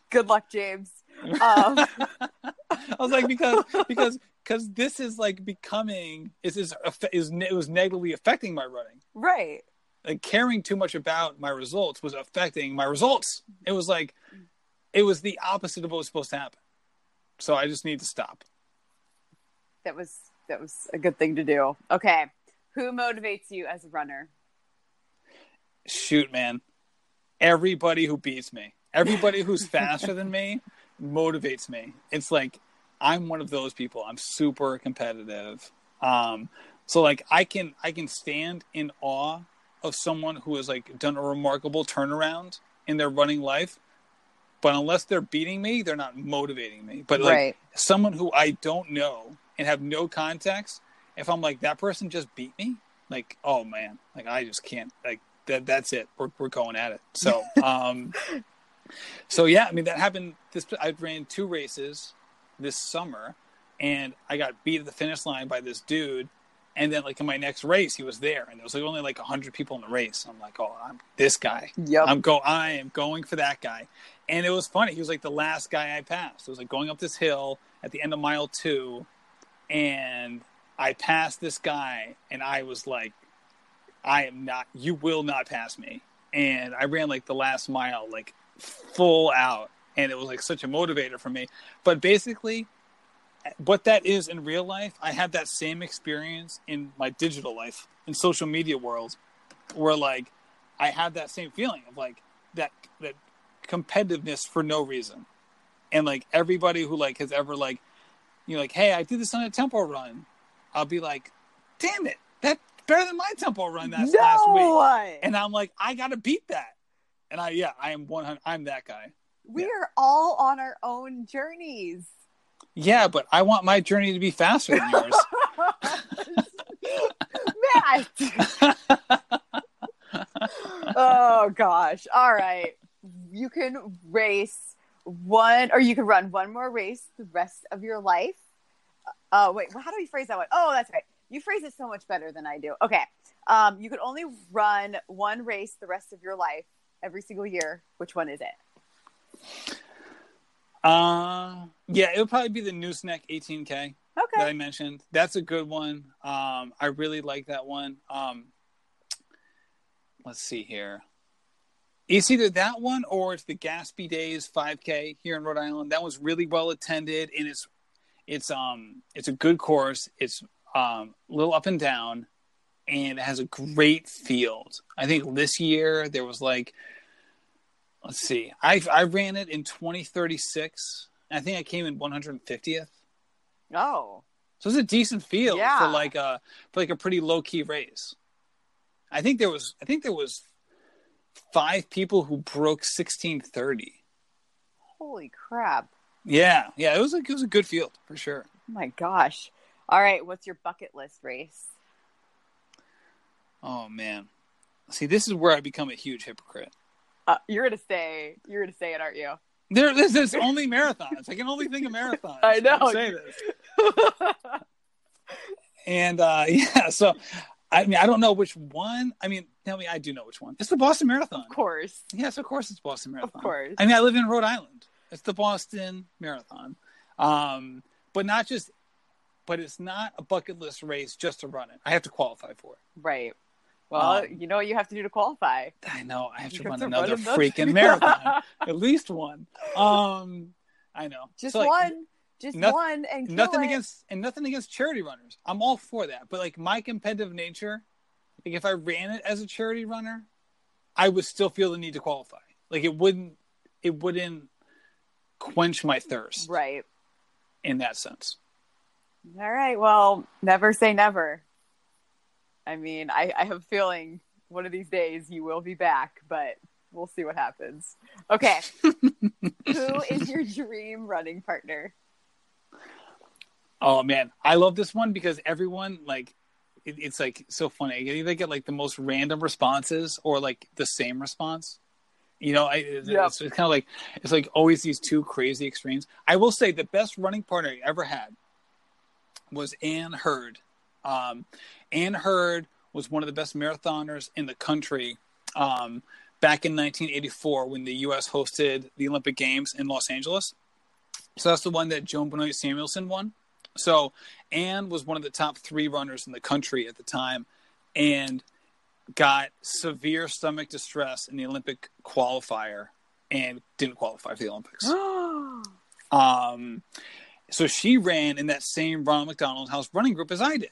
Good luck, James. Um, *laughs* i was like because because because this is like becoming is is is it was negatively affecting my running right. Like caring too much about my results was affecting my results. It was like it was the opposite of what was supposed to happen. So i just need to stop. That was that was a good thing to do. Okay. Who motivates you as a runner? shoot man. Everybody who beats me everybody who's *laughs* faster than me motivates me. It's like i'm one of those people. I'm super competitive. Um so like i can i can stand in awe of someone who has like done a remarkable turnaround in their running life, but unless they're beating me, they're not motivating me. But like Right. someone who I don't know and have no context, if I'm like that person just beat me, like oh man, like I just can't like that. That's it. We're we're going at it. So *laughs* um, so yeah, I mean that happened. This I ran two races this summer, and I got beat at the finish line by this dude. And then, like in my next race, he was there, and there was like only like hundred people in the race. I'm like, oh, I'm this guy. I'm go. I am going for that guy. And it was funny. He was like the last guy I passed. It was like going up this hill at the end of mile two, and I passed this guy, and I was like, I am not. You will not pass me. And I ran like the last mile, like full out, and it was like such a motivator for me. But basically, what that is in real life, I had that same experience in my digital life, in social media world, where like I had that same feeling of like that that competitiveness for no reason, and like everybody who like has ever like you know like hey I did this on a tempo run, I'll be like, damn it, that's better than my tempo run that last week, and I'm like I gotta beat that, and I yeah I am one hundred I'm that guy. we yeah. are all on our own journeys. Yeah, but I want my journey to be faster than yours. *laughs* Matt. oh gosh. All right. You can race one or you can run one more race the rest of your life. Uh wait, how do we phrase that one? Oh, that's right. You phrase it so much better than I do. Okay. Um, you could only run one race the rest of your life every single year. Which one is it? Uh, yeah, it would probably be the Nooseneck 18K okay. that I mentioned. That's a good one. Um, I really like that one. Um, let's see here. It's either that one or it's the Gaspee Days 5K here in Rhode Island. That was really well attended, and it's it's um it's a good course. It's um a little up and down, and it has a great field. I think this year there was like let's see. I I ran it in 2036. I think I came in 150th. Oh. So it's a decent field Yeah. for like a for like a pretty low key race. I think there was I think there was five people who broke 1630. Holy crap. Yeah, yeah, it was a it was a good field for sure. Oh my gosh. All right, what's your bucket list race? Oh man. See, this is where I become a huge hypocrite. Uh, you're gonna say you're gonna say it, aren't you? There, this is only marathons. I can only think of marathons. I know. when Say this. And uh, *laughs* yeah, so I mean, I don't know which one. I mean, tell me, I do know which one. It's the Boston Marathon. of course, Yes, of course, it's Boston Marathon. Of course. I mean, I live in Rhode Island. It's the Boston Marathon, um, but not just. But it's not a bucket list race just to run it. I have to qualify for it. right. Well, Um, you know what you have to do to qualify. I know I have to have run to run another another- freaking *laughs* marathon, at least one. Um, I know. Just So, like, one, just noth- one, and nothing it. against and nothing against charity runners. I'm all for that. But like my competitive nature, like if I ran it as a charity runner, I would still feel the need to qualify. Like it wouldn't it wouldn't quench my thirst Right. in that sense. All right. Well, never say never. I mean, I, I have a feeling one of these days you will be back, but we'll see what happens. Okay. *laughs* Who is your dream running partner? Oh man, I love this one because everyone like it, it's like so funny. Either get like the most random responses or like the same response. You know, I, it's, Yep. it's, kind of like it's like always these two crazy extremes. I will say the best running partner I ever had was Ann Hurd. Um, Ann Hurd was one of the best marathoners in the country um, back in 1984 when the U.S. hosted the Olympic Games in Los Angeles. So that's the one that Joan Benoit Samuelson won. So Ann was one of the top three runners in the country at the time, and got severe stomach distress in the Olympic qualifier and didn't qualify for the Olympics. *gasps* Um, so she ran in that same Ronald McDonald House running group as I did.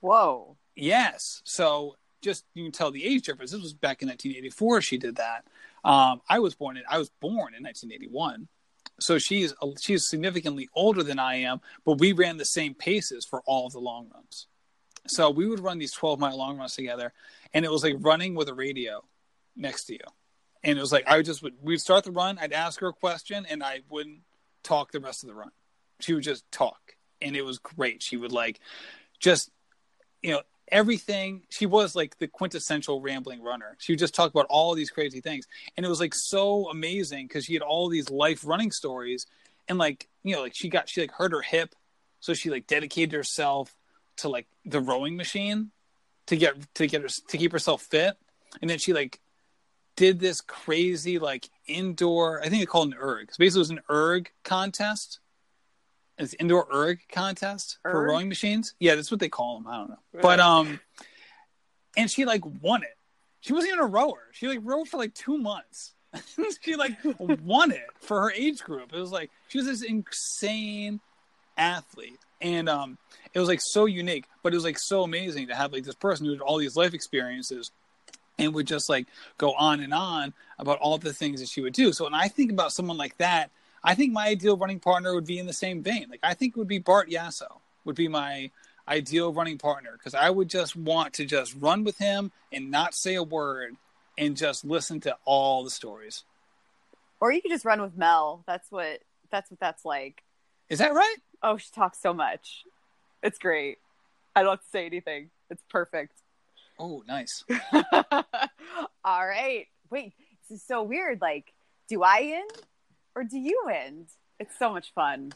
Whoa. Yes. So just you can tell the age difference. This was back in 1984. She did that. Um, I was born in I was born in 1981. So she's she's significantly older than I am, but we ran the same paces for all of the long runs. So we would run these 12 mile long runs together, and it was like running with a radio next to you. And it was like I would just would we'd start the run, I'd ask her a question, and I wouldn't talk the rest of the run. She would just talk, and it was great. She would like just you know everything she was like the quintessential rambling runner. She would just talk about all these crazy things. And it was like so amazing because she had all these life running stories. And like you know like she got she like hurt her hip. So she like dedicated herself to like the rowing machine to get to get her to keep herself fit. And then she like did this crazy like indoor i think they called an erg. Basically it was an erg contest it's indoor erg contest for rowing machines? Yeah that's what they call them i don't know. Right. but um and she like won it. She wasn't even a rower. She like rowed for like two months. *laughs* She like won it for her age group. It was like she was this insane athlete. And um it was like so unique but it was like so amazing to have like this person who had all these life experiences and would just like go on and on about all the things that she would do. So when i think about someone like that i think my ideal running partner would be in the same vein like i think it would be bart yasso would be my ideal running partner because i would just want to just run with him and not say a word and just listen to all the stories Or you could just run with Mel. That's what that's what that's like. is that right Oh, she talks so much. It's great. I don't have to say anything. It's perfect. oh nice *laughs* All right. Wait, this is so weird. Like, do I end or do you end? It's so much fun.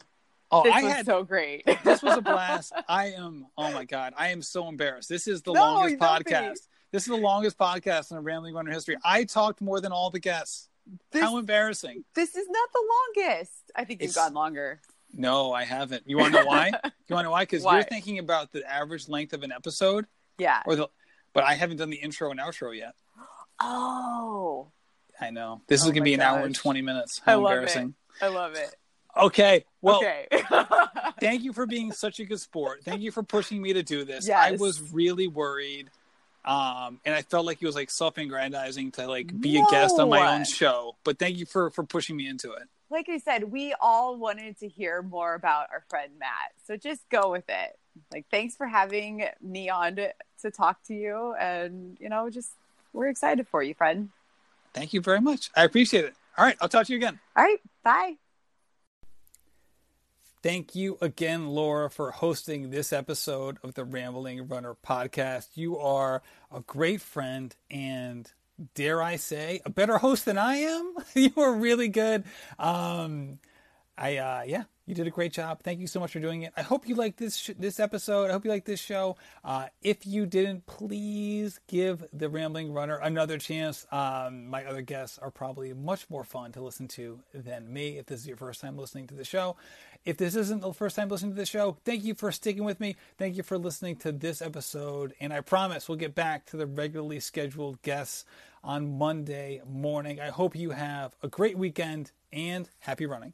oh this i was had so great. *laughs* this was a blast. *laughs* I am. Oh my god, I am so embarrassed. This is the No, longest don't be. podcast. This is the longest podcast in Rambling Runner history. I talked more than all the guests. This, How embarrassing! this is not the longest. I think you've It's- gone longer. No, I haven't. You want to know why? *laughs* You want to know why? Because you're thinking about the average length of an episode, Yeah. or the. But I haven't done the intro and outro yet. *gasps* Oh, I know this is Oh gonna be an hour and twenty minutes. I How love it. embarrassing! I love it. Okay, well, okay. *laughs* thank you for being such a good sport. Thank you for pushing me to do this. I was really worried. Um, and I felt like it was like self-aggrandizing to like be a guest on my own show. But thank you for for pushing me into it. like I said, we all wanted to hear more about our friend Matt. So just go with it. Like, thanks for having me on to, to talk to you. And, you know, just we're excited for you, friend. Thank you very much. I appreciate it. All right, I'll talk to you again. All right. Bye. Thank you again, Laura, for hosting this episode of the Rambling Runner podcast. You are a great friend and dare I say, a better host than I am. *laughs* you are really good. Um, I uh, yeah, you did a great job. Thank you so much for doing it. I hope you liked this sh- this episode. I hope you liked this show. Uh, if you didn't, please give the Rambling Runner another chance. Um, my other guests are probably much more fun to listen to than me. If this is your first time listening to the show, if this isn't the first time listening to the show, thank you for sticking with me. Thank you for listening to this episode, and I promise we'll get back to the regularly scheduled guests on Monday morning. I hope you have a great weekend and happy running.